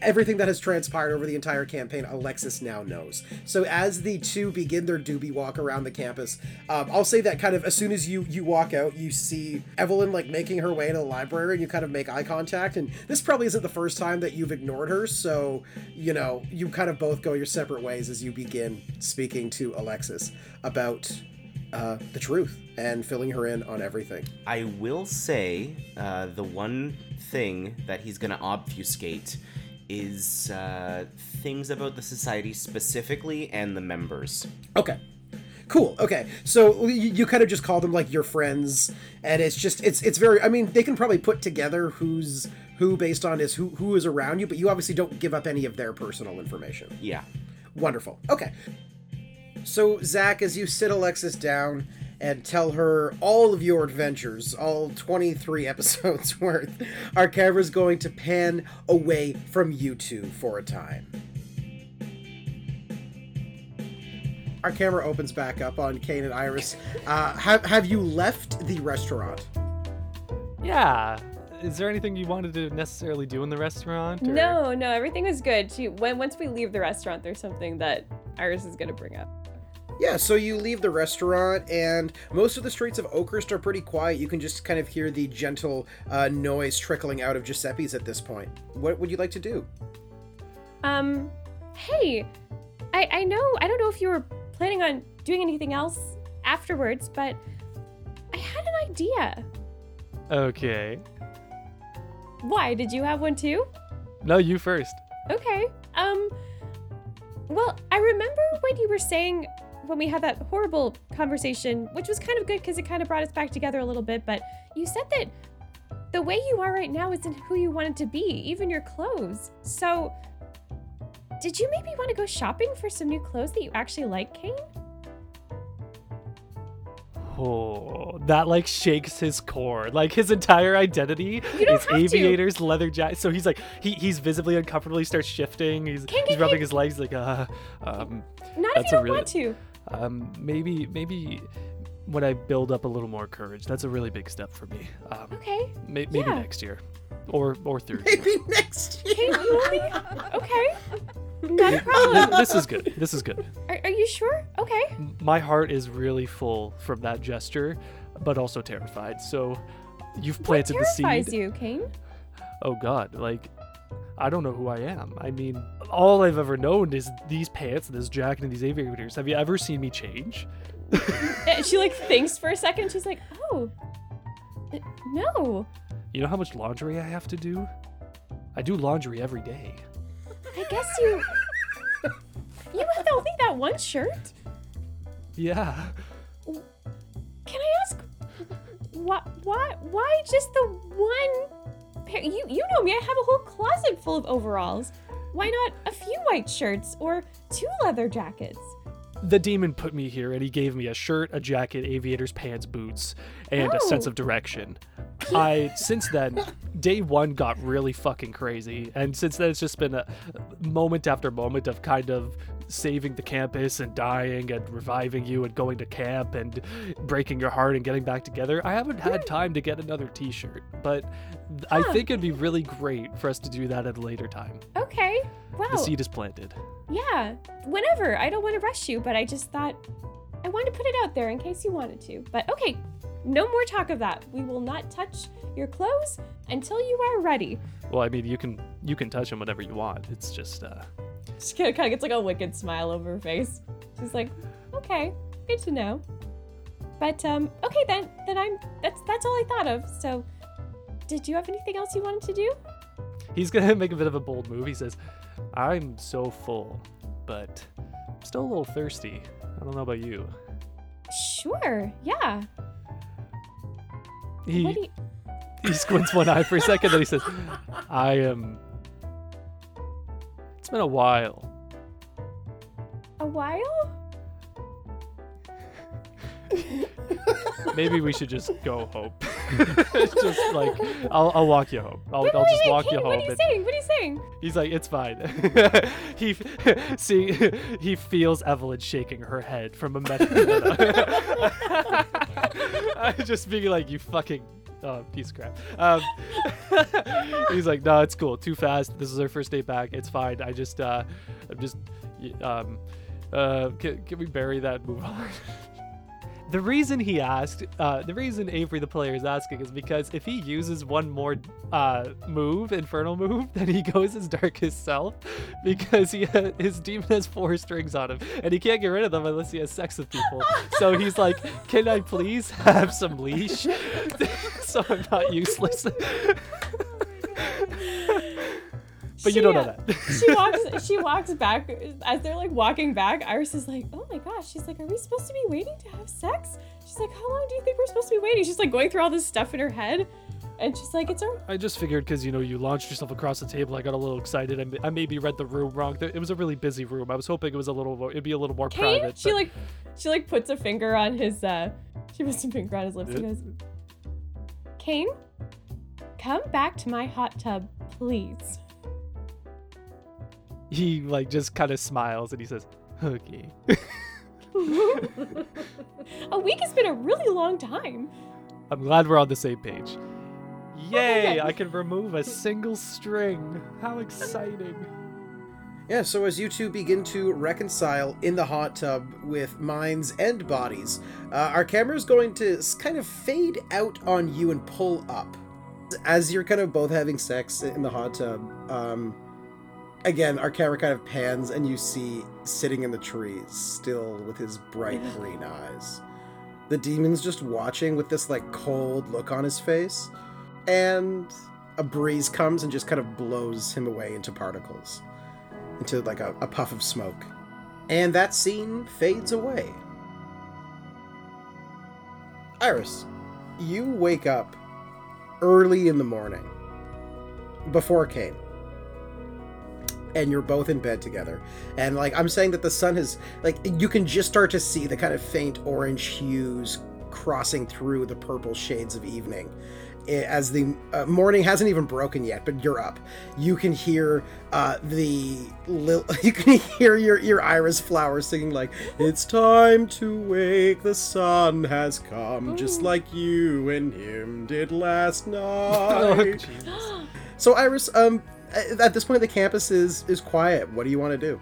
Everything that has transpired over the entire campaign, Alexis now knows. So as the two begin their doobie walk around the campus, um, I'll say that kind of as soon as you you walk out, you see Evelyn like making her way to the library, and you kind of make eye contact. And this probably isn't the first time that you've ignored her, so you know you kind of both go your separate ways as you begin speaking to Alexis about uh, the truth and filling her in on everything. I will say uh, the one thing that he's gonna obfuscate is uh, things about the society specifically and the members. Okay. Cool. Okay. So you, you kind of just call them like your friends, and it's just it's it's very. I mean, they can probably put together who's who based on is who who is around you, but you obviously don't give up any of their personal information. Yeah. Wonderful. Okay. So Zak, as you sit Alexis down and tell her all of your adventures, all 23 episodes worth, our camera's going to pan away from you two for a time. Our camera opens back up on Cain and Iris. Uh, have have you left the restaurant? Yeah. Is there anything you wanted to necessarily do in the restaurant? or- No, no, everything was good. She, when once we leave the restaurant, there's something that Iris is gonna bring up. Yeah, so you leave the restaurant, and most of the streets of Oakhurst are pretty quiet. You can just kind of hear the gentle uh, noise trickling out of Giuseppe's at this point. What would you like to do? Um, hey, I I know I don't know if you were planning on doing anything else afterwards, but I had an idea. Okay. Why? Did you have one too? No, you first. Okay. Um. Well, I remember when you were saying when we had that horrible conversation, which was kind of good because it kind of brought us back together a little bit, but you said that the way you are right now isn't who you wanted to be, even your clothes. So, did you maybe want to go shopping for some new clothes that you actually like, Cain? Oh, that like shakes his core. Like his entire identity is have to. aviators, leather jacket. So he's like he he's visibly uncomfortable. He starts shifting. He's King, he's King, rubbing King. his legs like uh um Not That's if you don't really- want to. Um maybe maybe when I build up a little more courage. That's a really big step for me. Um, Okay. may, maybe Yeah. next year, or or through. Maybe next year. Cain. Okay. Not a problem. this is good. This is good. Are, are you sure? Okay. My heart is really full from that gesture, but also terrified. So you've What planted the terrifies seed. you, Cain? Oh God, like I don't know who I am. I mean, all I've ever known is these pants, this jacket, and these aviators. Have you ever seen me change? She like thinks for a second. She's like, oh, no. You know how much laundry I have to do? I do laundry every day. I guess you. You have only that one shirt. Yeah. Can I ask why? Why? Why just the one pair? You you know me. I have a whole closet full of overalls. Why not a few white shirts or two leather jackets? The demon put me here and he gave me a shirt, a jacket, aviators, pants, boots, and a sense Oh. of direction. I since then day 1 got really fucking crazy and since then it's just been a moment after moment of kind of saving the campus and dying and reviving you and going to camp and breaking your heart and getting back together. I haven't had time to get another t-shirt, but I think it'd be really great for us to do that at a later time. Okay. Wow. The seed is planted. Yeah. Whenever. I don't want to rush you, but I just thought I wanted to put it out there in case you wanted to. But okay. No more talk of that. We will not touch your clothes until you are ready. Well, I mean, you can you can touch them whenever you want. It's just uh She kind of gets like a wicked smile over her face. She's like, okay, good to know. But um, okay then. Then I'm. That's that's all I thought of. So, did you have anything else you wanted to do? He's gonna make a bit of a bold move. He says, "I'm so full, but I'm still a little thirsty. I don't know about you." Sure. Yeah. He you? he squints one eye for a second, then he says, "I am." It's been a while. A while? Maybe we should just go home. just like I'll, I'll walk you home. I'll, Wait, I'll wait, just wait, walk you home. What are you saying? What are you saying? He's like, it's fine. he see he feels Evelyn shaking her head from a meta. I'm just being like, you fucking oh, piece of crap. Um, he's like, no, it's cool. Too fast. This is our first day back. It's fine. I just uh, I'm just um, uh, can, can we bury that? Move on. The reason he asked, uh, the reason Avery the player is asking is because if he uses one more uh, move, infernal move, then he goes his darkest self because he his demon has four strings on him and he can't get rid of them unless he has sex with people. so he's like, "Can I please have some leash so I'm not useless?" but you don't know She, uh, that. she walks she walks back as they're like walking back iris is like oh my gosh she's like are we supposed to be waiting to have sex she's like how long do you think we're supposed to be waiting she's like going through all this stuff in her head and she's like it's our I just figured because you know you launched yourself across the table, I got a little excited. I maybe read the room wrong. It was a really busy room. I was hoping it was a little, more, it'd be a little more Cain, private. she but- like she like puts a finger on his uh she puts a finger on his lips and Yeah. goes Cain come back to my hot tub please he like just kind of smiles and he says, "Okay." a week has been a really long time I'm glad we're on the same page. Oh, Yay! good. I can remove a single string. How exciting! Yeah, so as you two begin to reconcile in the hot tub with minds and bodies, uh, our camera is going to kind of fade out on you and pull up. As you're kind of both having sex in the hot tub, um, again, our camera kind of pans and you see sitting in the trees, still with his bright green eyes. The demon's just watching with this like cold look on his face, and a breeze comes and just kind of blows him away into particles into like a, a puff of smoke. And that scene fades away. Iris, you wake up early in the morning before Cain. And you're both in bed together. And like I'm saying that the sun has like you can just start to see the kind of faint orange hues crossing through the purple shades of evening as the uh, morning hasn't even broken yet but you're up. You can hear uh, the lil- you can hear your your iris flowers singing like it's time to wake the sun has come just like you and him did last night. So iris um at this point the campus is is quiet. What do you want to do?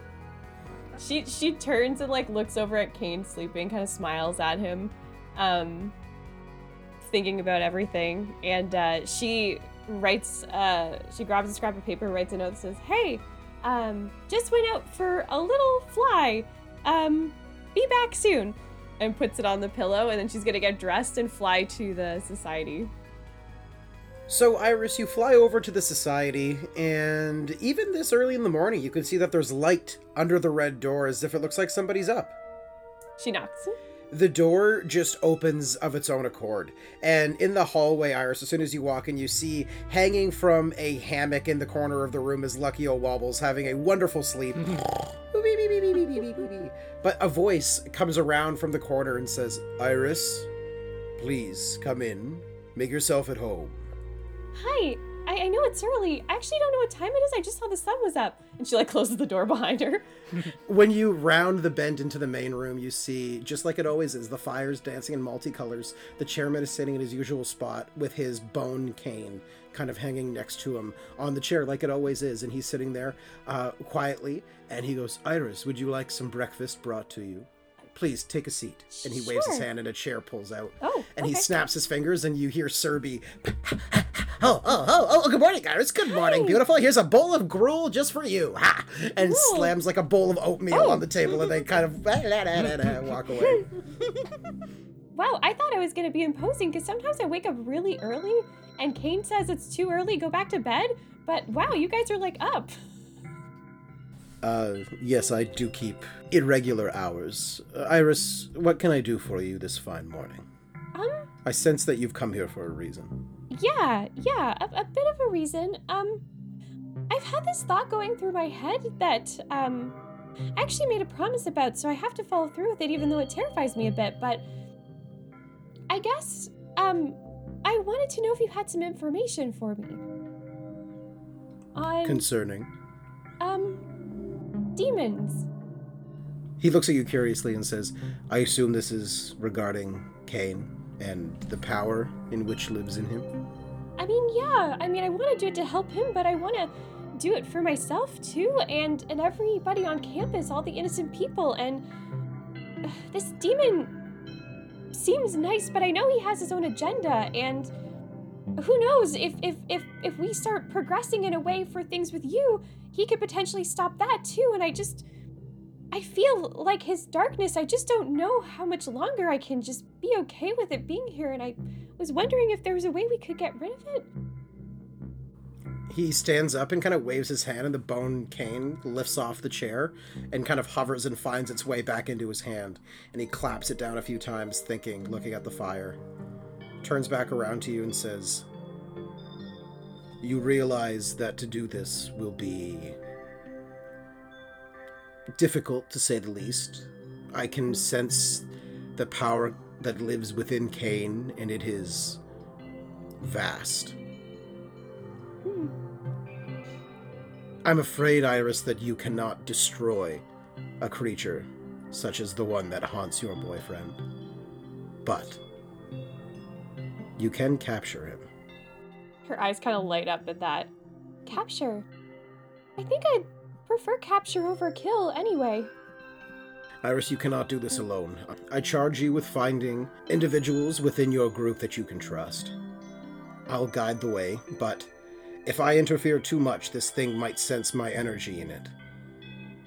She she turns and like looks over at Cain sleeping, kind of smiles at him, um, thinking about everything, and uh, she writes. Uh, she grabs a scrap of paper, writes a note that says, "Hey, um, just went out for a little fly. Um, be back soon." And puts it on the pillow, and then she's gonna get dressed and fly to the society. So, Iris, you fly over to the society, and even this early in the morning, you can see that there's light under the red door as if it looks like somebody's up. She knocks. The door just opens of its own accord, and in the hallway, Iris, as soon as you walk in, you see hanging from a hammock in the corner of the room is Lucky O'Wobbles having a wonderful sleep. but a voice comes around from the corner and says, Iris, please come in. Make yourself at home. Hi, I, I know it's early. I actually don't know what time it is. I just saw the sun was up. And she like closes the door behind her. When you round the bend into the main room, you see, just like it always is, the fires dancing in multicolors. The chairman is sitting in his usual spot with his bone cane kind of hanging next to him on the chair, like it always is. And he's sitting there uh, quietly. And he goes, Iris, would you like some breakfast brought to you? Please take a seat. And he waves his hand, and a chair pulls out. Oh, and he snaps his fingers, and you hear Serby. Oh, oh, oh, oh, good morning, Iris. Good morning, beautiful. Here's a bowl of gruel just for you. Ha! And Ooh. slams like a bowl of oatmeal Oh. on the table, and they kind of walk away. Wow, I thought I was gonna be imposing because sometimes I wake up really early and Cain says it's too early, go back to bed. But wow, you guys are like up. Uh, yes, I do keep irregular hours. Uh, Iris, what can I do for you this fine morning? Um, I sense that you've come here for a reason. yeah, yeah, a, a bit of a reason. Um, I've had this thought going through my head that, um, I actually made a promise about, so I have to follow through with it even though it terrifies me a bit, but I guess, um, I wanted to know if you had some information for me. On, Concerning. um, demons. He looks at you curiously and says, I assume this is regarding Cain and the power in which lives in him. I mean, yeah. I mean, I want to do it to help him, but I want to do it for myself too, and and everybody on campus, all the innocent people. And uh, this demon seems nice, but I know he has his own agenda. And who knows if if if if we start progressing in a way for things with you, he could potentially stop that too. And I just. I feel like his darkness, I just don't know how much longer I can just be okay with it being here, and I was wondering if there was a way we could get rid of it. He stands up and kind of waves his hand, and the bone cane lifts off the chair and kind of hovers and finds its way back into his hand. And he claps it down a few times, thinking, looking at the fire. Turns back around to you and says, You realize that to do this will be difficult, to say the least. I can sense the power that lives within Cain, and it is vast. I'm afraid, Iris, that you cannot destroy a creature such as the one that haunts your boyfriend. But you can capture him. Her eyes kind of light up at that. Capture. I think I'd prefer capture over kill anyway. Iris, you cannot do this alone. I charge you with finding individuals within your group that you can trust. I'll guide the way, but if I interfere too much, this thing might sense my energy in it.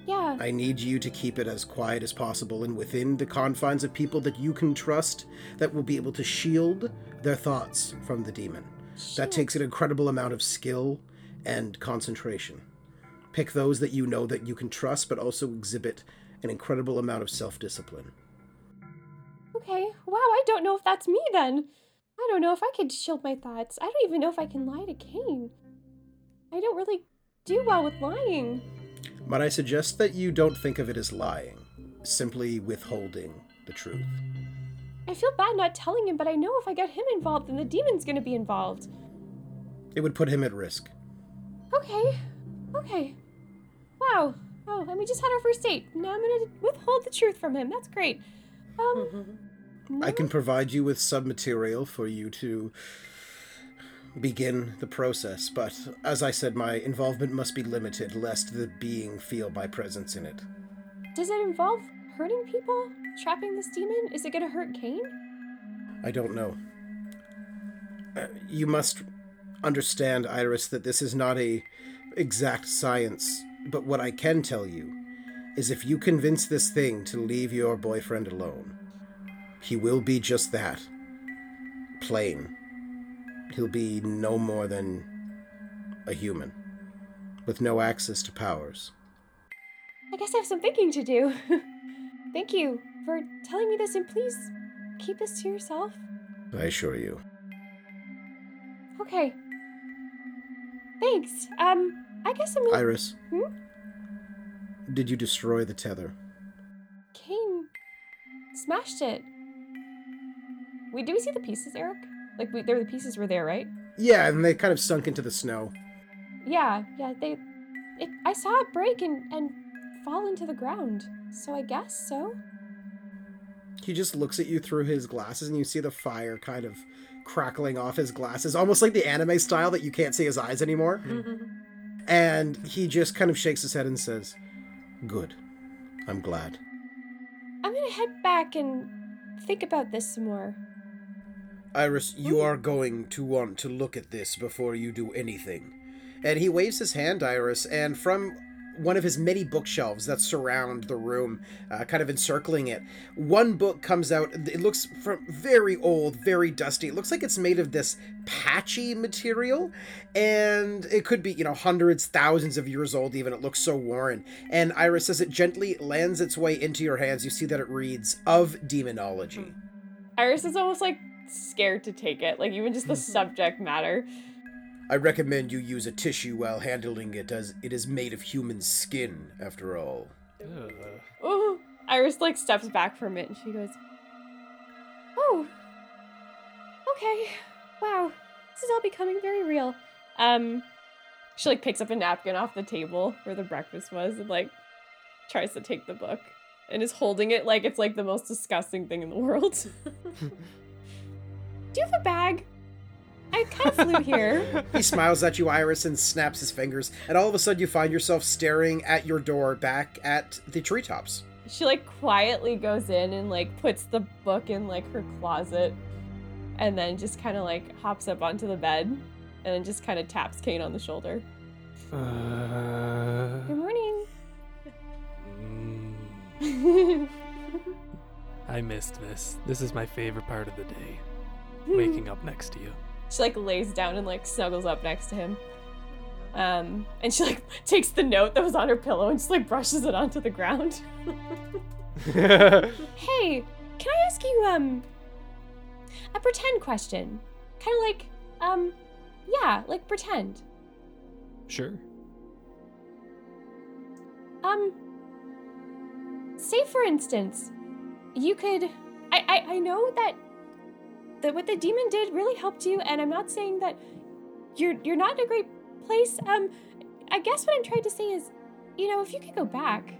Yeah. I need you to keep it as quiet as possible and within the confines of people that you can trust that will be able to shield their thoughts from the demon. That takes an incredible amount of skill and concentration. Pick those that you know that you can trust, but also exhibit an incredible amount of self discipline. Okay, wow, I don't know if that's me then. I don't know if I could shield my thoughts. I don't even know if I can lie to Cain. I don't really do well with lying. But I suggest that you don't think of it as lying, simply withholding the truth. I feel bad not telling him, but I know if I get him involved, then the demon's gonna be involved. It would put him at risk. Okay, okay. Wow, oh, and we just had our first date. Now I'm gonna withhold the truth from him. That's great. Um, I can provide you with some material for you to begin the process, but as I said, my involvement must be limited lest the being feel my presence in it. does it involve hurting people? Trapping this demon? Is it gonna hurt Cain? I don't know. Uh, you must understand, Iris, that this is not a exact science, but what I can tell you is if you convince this thing to leave your boyfriend alone, he will be just that. Plain. He'll be no more than a human, with no access to powers. I guess I have some thinking to do. Thank you for telling me this, and please keep this to yourself. I assure you. Okay. Thanks. Um, I guess I'm gonna. Iris, Hmm? did you destroy the tether? Cain smashed it. Wait, did we see the pieces, Eric? Like, we, there, the pieces were there, right? Yeah, and they kind of sunk into the snow. Yeah, yeah. They, it, I saw it break and and fall into the ground. So I guess so. He just looks at you through his glasses, and you see the fire kind of crackling off his glasses, almost like the anime style that you can't see his eyes anymore. and he just kind of shakes his head and says, Good. I'm glad. I'm gonna head back and think about this some more. Iris, you are going to want to look at this before you do anything. And he waves his hand, Iris, and from one of his many bookshelves that surround the room, uh, kind of encircling it, one book comes out. It looks from very old, very dusty. It looks like it's made of this patchy material, and it could be, you know, hundreds, thousands of years old. Even it looks so worn. And Iris, as it gently lands its way into your hands, you see that it reads "of demonology." Iris is almost like scared to take it, like even just the subject matter. I recommend you use a tissue while handling it, as it is made of human skin, after all. Ugh. Ooh. Iris like steps back from it and she goes, "Oh, okay, wow, this is all becoming very real." Um, she like picks up a napkin off the table where the breakfast was and like tries to take the book and is holding it like it's like the most disgusting thing in the world. Do you have a bag? I kind of flew here. He smiles at you, Iris, and snaps his fingers, and all of a sudden you find yourself staring at your door back at the treetops. she like quietly goes in and like puts the book in like her closet and then just kind of like hops up onto the bed and then just kind of taps Cain on the shoulder. Uh, Good morning. mm, I missed this. This is my favorite part of the day. Waking up next to you. She like lays down and like snuggles up next to him. Um, and she like takes the note that was on her pillow and just like brushes it onto the ground. Hey, can I ask you um a pretend question? Kind of like um yeah, like pretend. sure. Um, say for instance, you could. I, I I know that that what the demon did really helped you, and I'm not saying that you're you're not in a great place. Um, I guess what I'm trying to say is, you know, if you could go back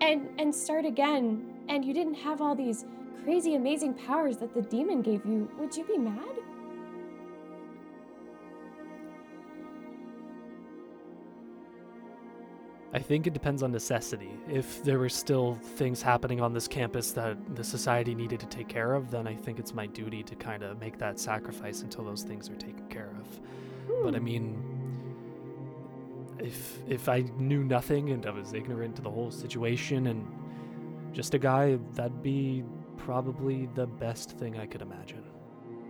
and and start again, and you didn't have all these crazy amazing powers that the demon gave you, would you be mad? I think it depends on necessity. If there were still things happening on this campus that the society needed to take care of, then I think it's my duty to kind of make that sacrifice until those things are taken care of. But I mean, if if I knew nothing and I was ignorant to the whole situation and just a guy, that'd be probably the best thing I could imagine.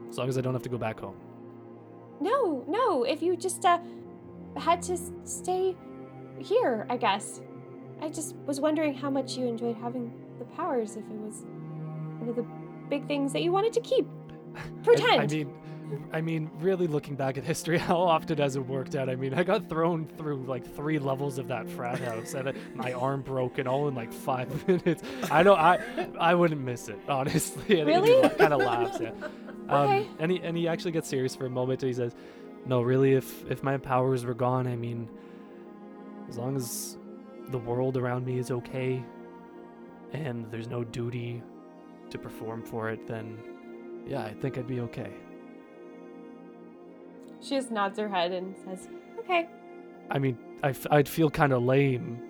As long as I don't have to go back home. No, no. If you just uh had to stay here, I guess. I just was wondering how much you enjoyed having the powers, if it was one of the big things that you wanted to keep. Pretend. I, I mean, I mean, really looking back at history, how often has it worked out? I mean, I got thrown through like three levels of that frat house, and my arm broken all in like five minutes. I don't, I, I wouldn't miss it, honestly. And Really? He kind of laughs. Yeah. Um, Okay. And he and he actually gets serious for a moment. And he says, "No, really, if if my powers were gone, I mean, as long as the world around me is okay, and there's no duty to perform for it, then." Yeah, I think I'd be okay. She just nods her head and says, "Okay." I mean, I f- I'd feel kind of lame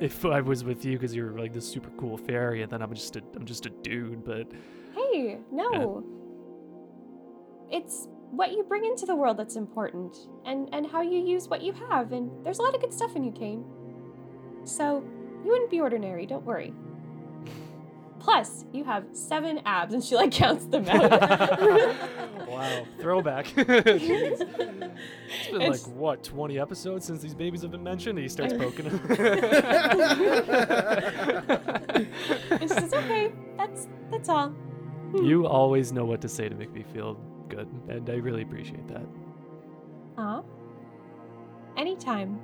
if I was with you because you're like this super cool fairy, and then I'm just a I'm just a dude. But Hey, no. It's what you bring into the world that's important, and and how you use what you have. And there's a lot of good stuff in you, Cain. So you wouldn't be ordinary. Don't worry. Plus, you have seven abs, and she like counts them out. wow, throwback. It's been It's- like what 20 episodes since these babies have been mentioned. And he starts poking them. and she says, "Okay, that's that's all." you hmm. always know what to say to make me feel good, and I really appreciate that. Aw. Anytime.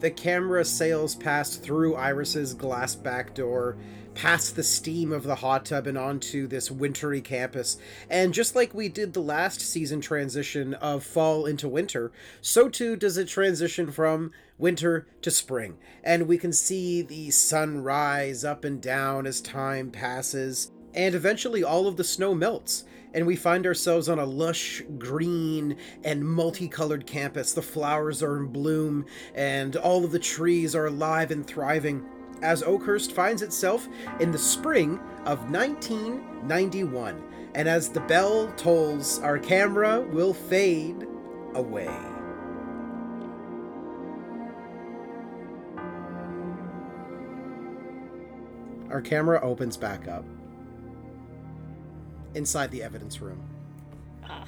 The camera sails past through Iris's glass back door, past the steam of the hot tub and onto this wintry campus. And just like we did the last season transition of fall into winter, so too does it transition from winter to spring. And we can see the sun rise up and down as time passes. And eventually all of the snow melts, and we find ourselves on a lush, green, and multicolored campus. The flowers are in bloom, and all of the trees are alive and thriving as Oakhurst finds itself in the spring of 1991. And as the bell tolls, our camera will fade away. Our camera opens back up inside the evidence room. Ah.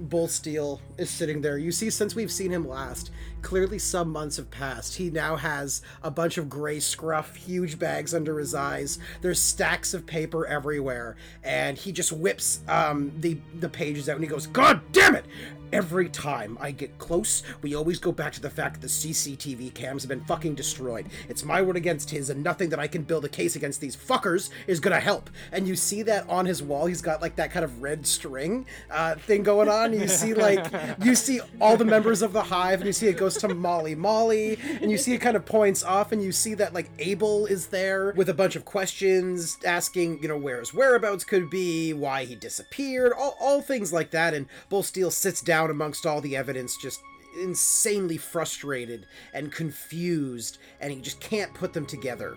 Bull Steele is sitting there. You see, since we've seen him last, clearly some months have passed. He now has a bunch of gray scruff, huge bags under his eyes. There's stacks of paper everywhere, and he just whips um, the the pages out and he goes, "God damn it!" Every time I get close, we always go back to the fact that the CCTV cams have been fucking destroyed. It's my word against his, and nothing that I can build a case against these fuckers is gonna help. And you see that on his wall, he's got like that kind of red string uh, thing going on. You see like you see all the members of the hive, and you see it goes to Molly Molly, and you see it kind of points off, and you see that like Abel is there with a bunch of questions asking, you know, where his whereabouts could be, why he disappeared, all, all things like that. And Bull Steele sits down amongst all the evidence, just insanely frustrated and confused, and he just can't put them together.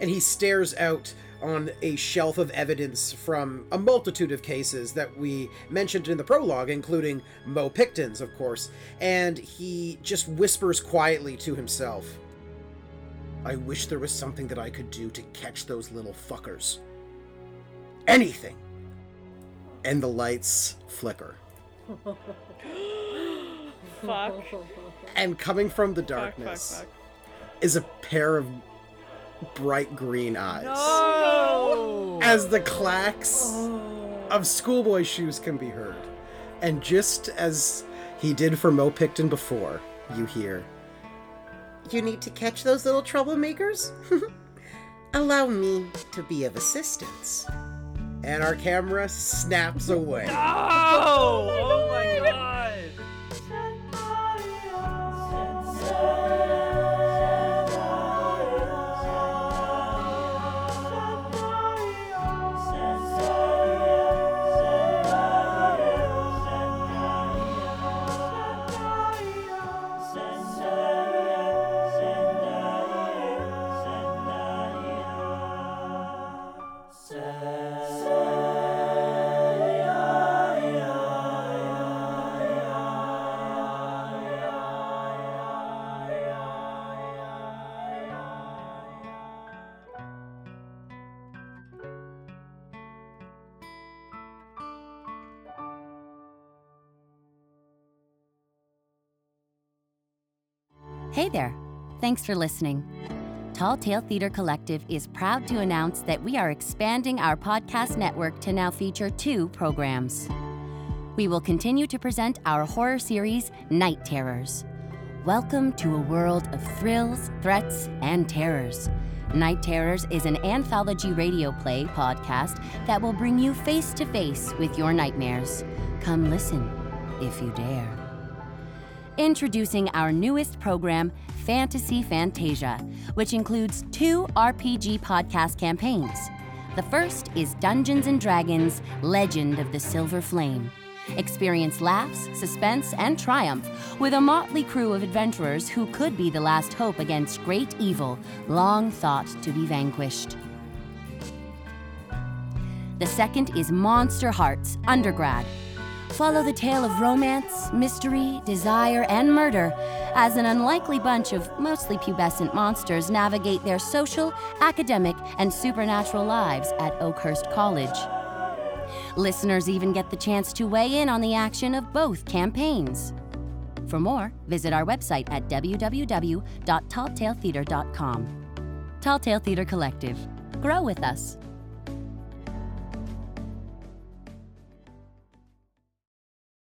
And he stares out on a shelf of evidence from a multitude of cases that we mentioned in the prologue, including Mo Picton's, of course, and he just whispers quietly to himself I wish there was something that I could do to catch those little fuckers. Anything! And the lights flicker. Fuck. And coming from the Fuck, fuck, darkness fuck. is a pair of bright green eyes. Oh! As the clacks oh. of schoolboy shoes can be heard. And just as he did for Mo Picton before, you hear You need to catch those little troublemakers? Allow me to be of assistance. And our camera snaps away. Oh! Oh Thanks for listening. Tall Tale Theatre Collective is proud to announce that we are expanding our podcast network to now feature two programs. We will continue to present our horror series, Night Terrors. Welcome to a world of thrills, threats, and terrors. Night Terrors is an anthology radio play podcast that will bring you face to face with your nightmares. Come listen if you dare. Introducing our newest program, Fantasy Fantasia, which includes two RPG podcast campaigns. The first is Dungeons and Dragons Legend of the Silver Flame. Experience laughs, suspense, and triumph with a motley crew of adventurers who could be the last hope against great evil, long thought to be vanquished. The second is Monsterhearts Undergrad. Follow the tale of romance, mystery, desire, and murder as an unlikely bunch of mostly pubescent monsters navigate their social, academic, and supernatural lives at Oakhurst College. Listeners even get the chance to weigh in on the action of both campaigns. For more, visit our website at www.talltaletheatre.com. Tall Tale Theatre Collective. Grow with us.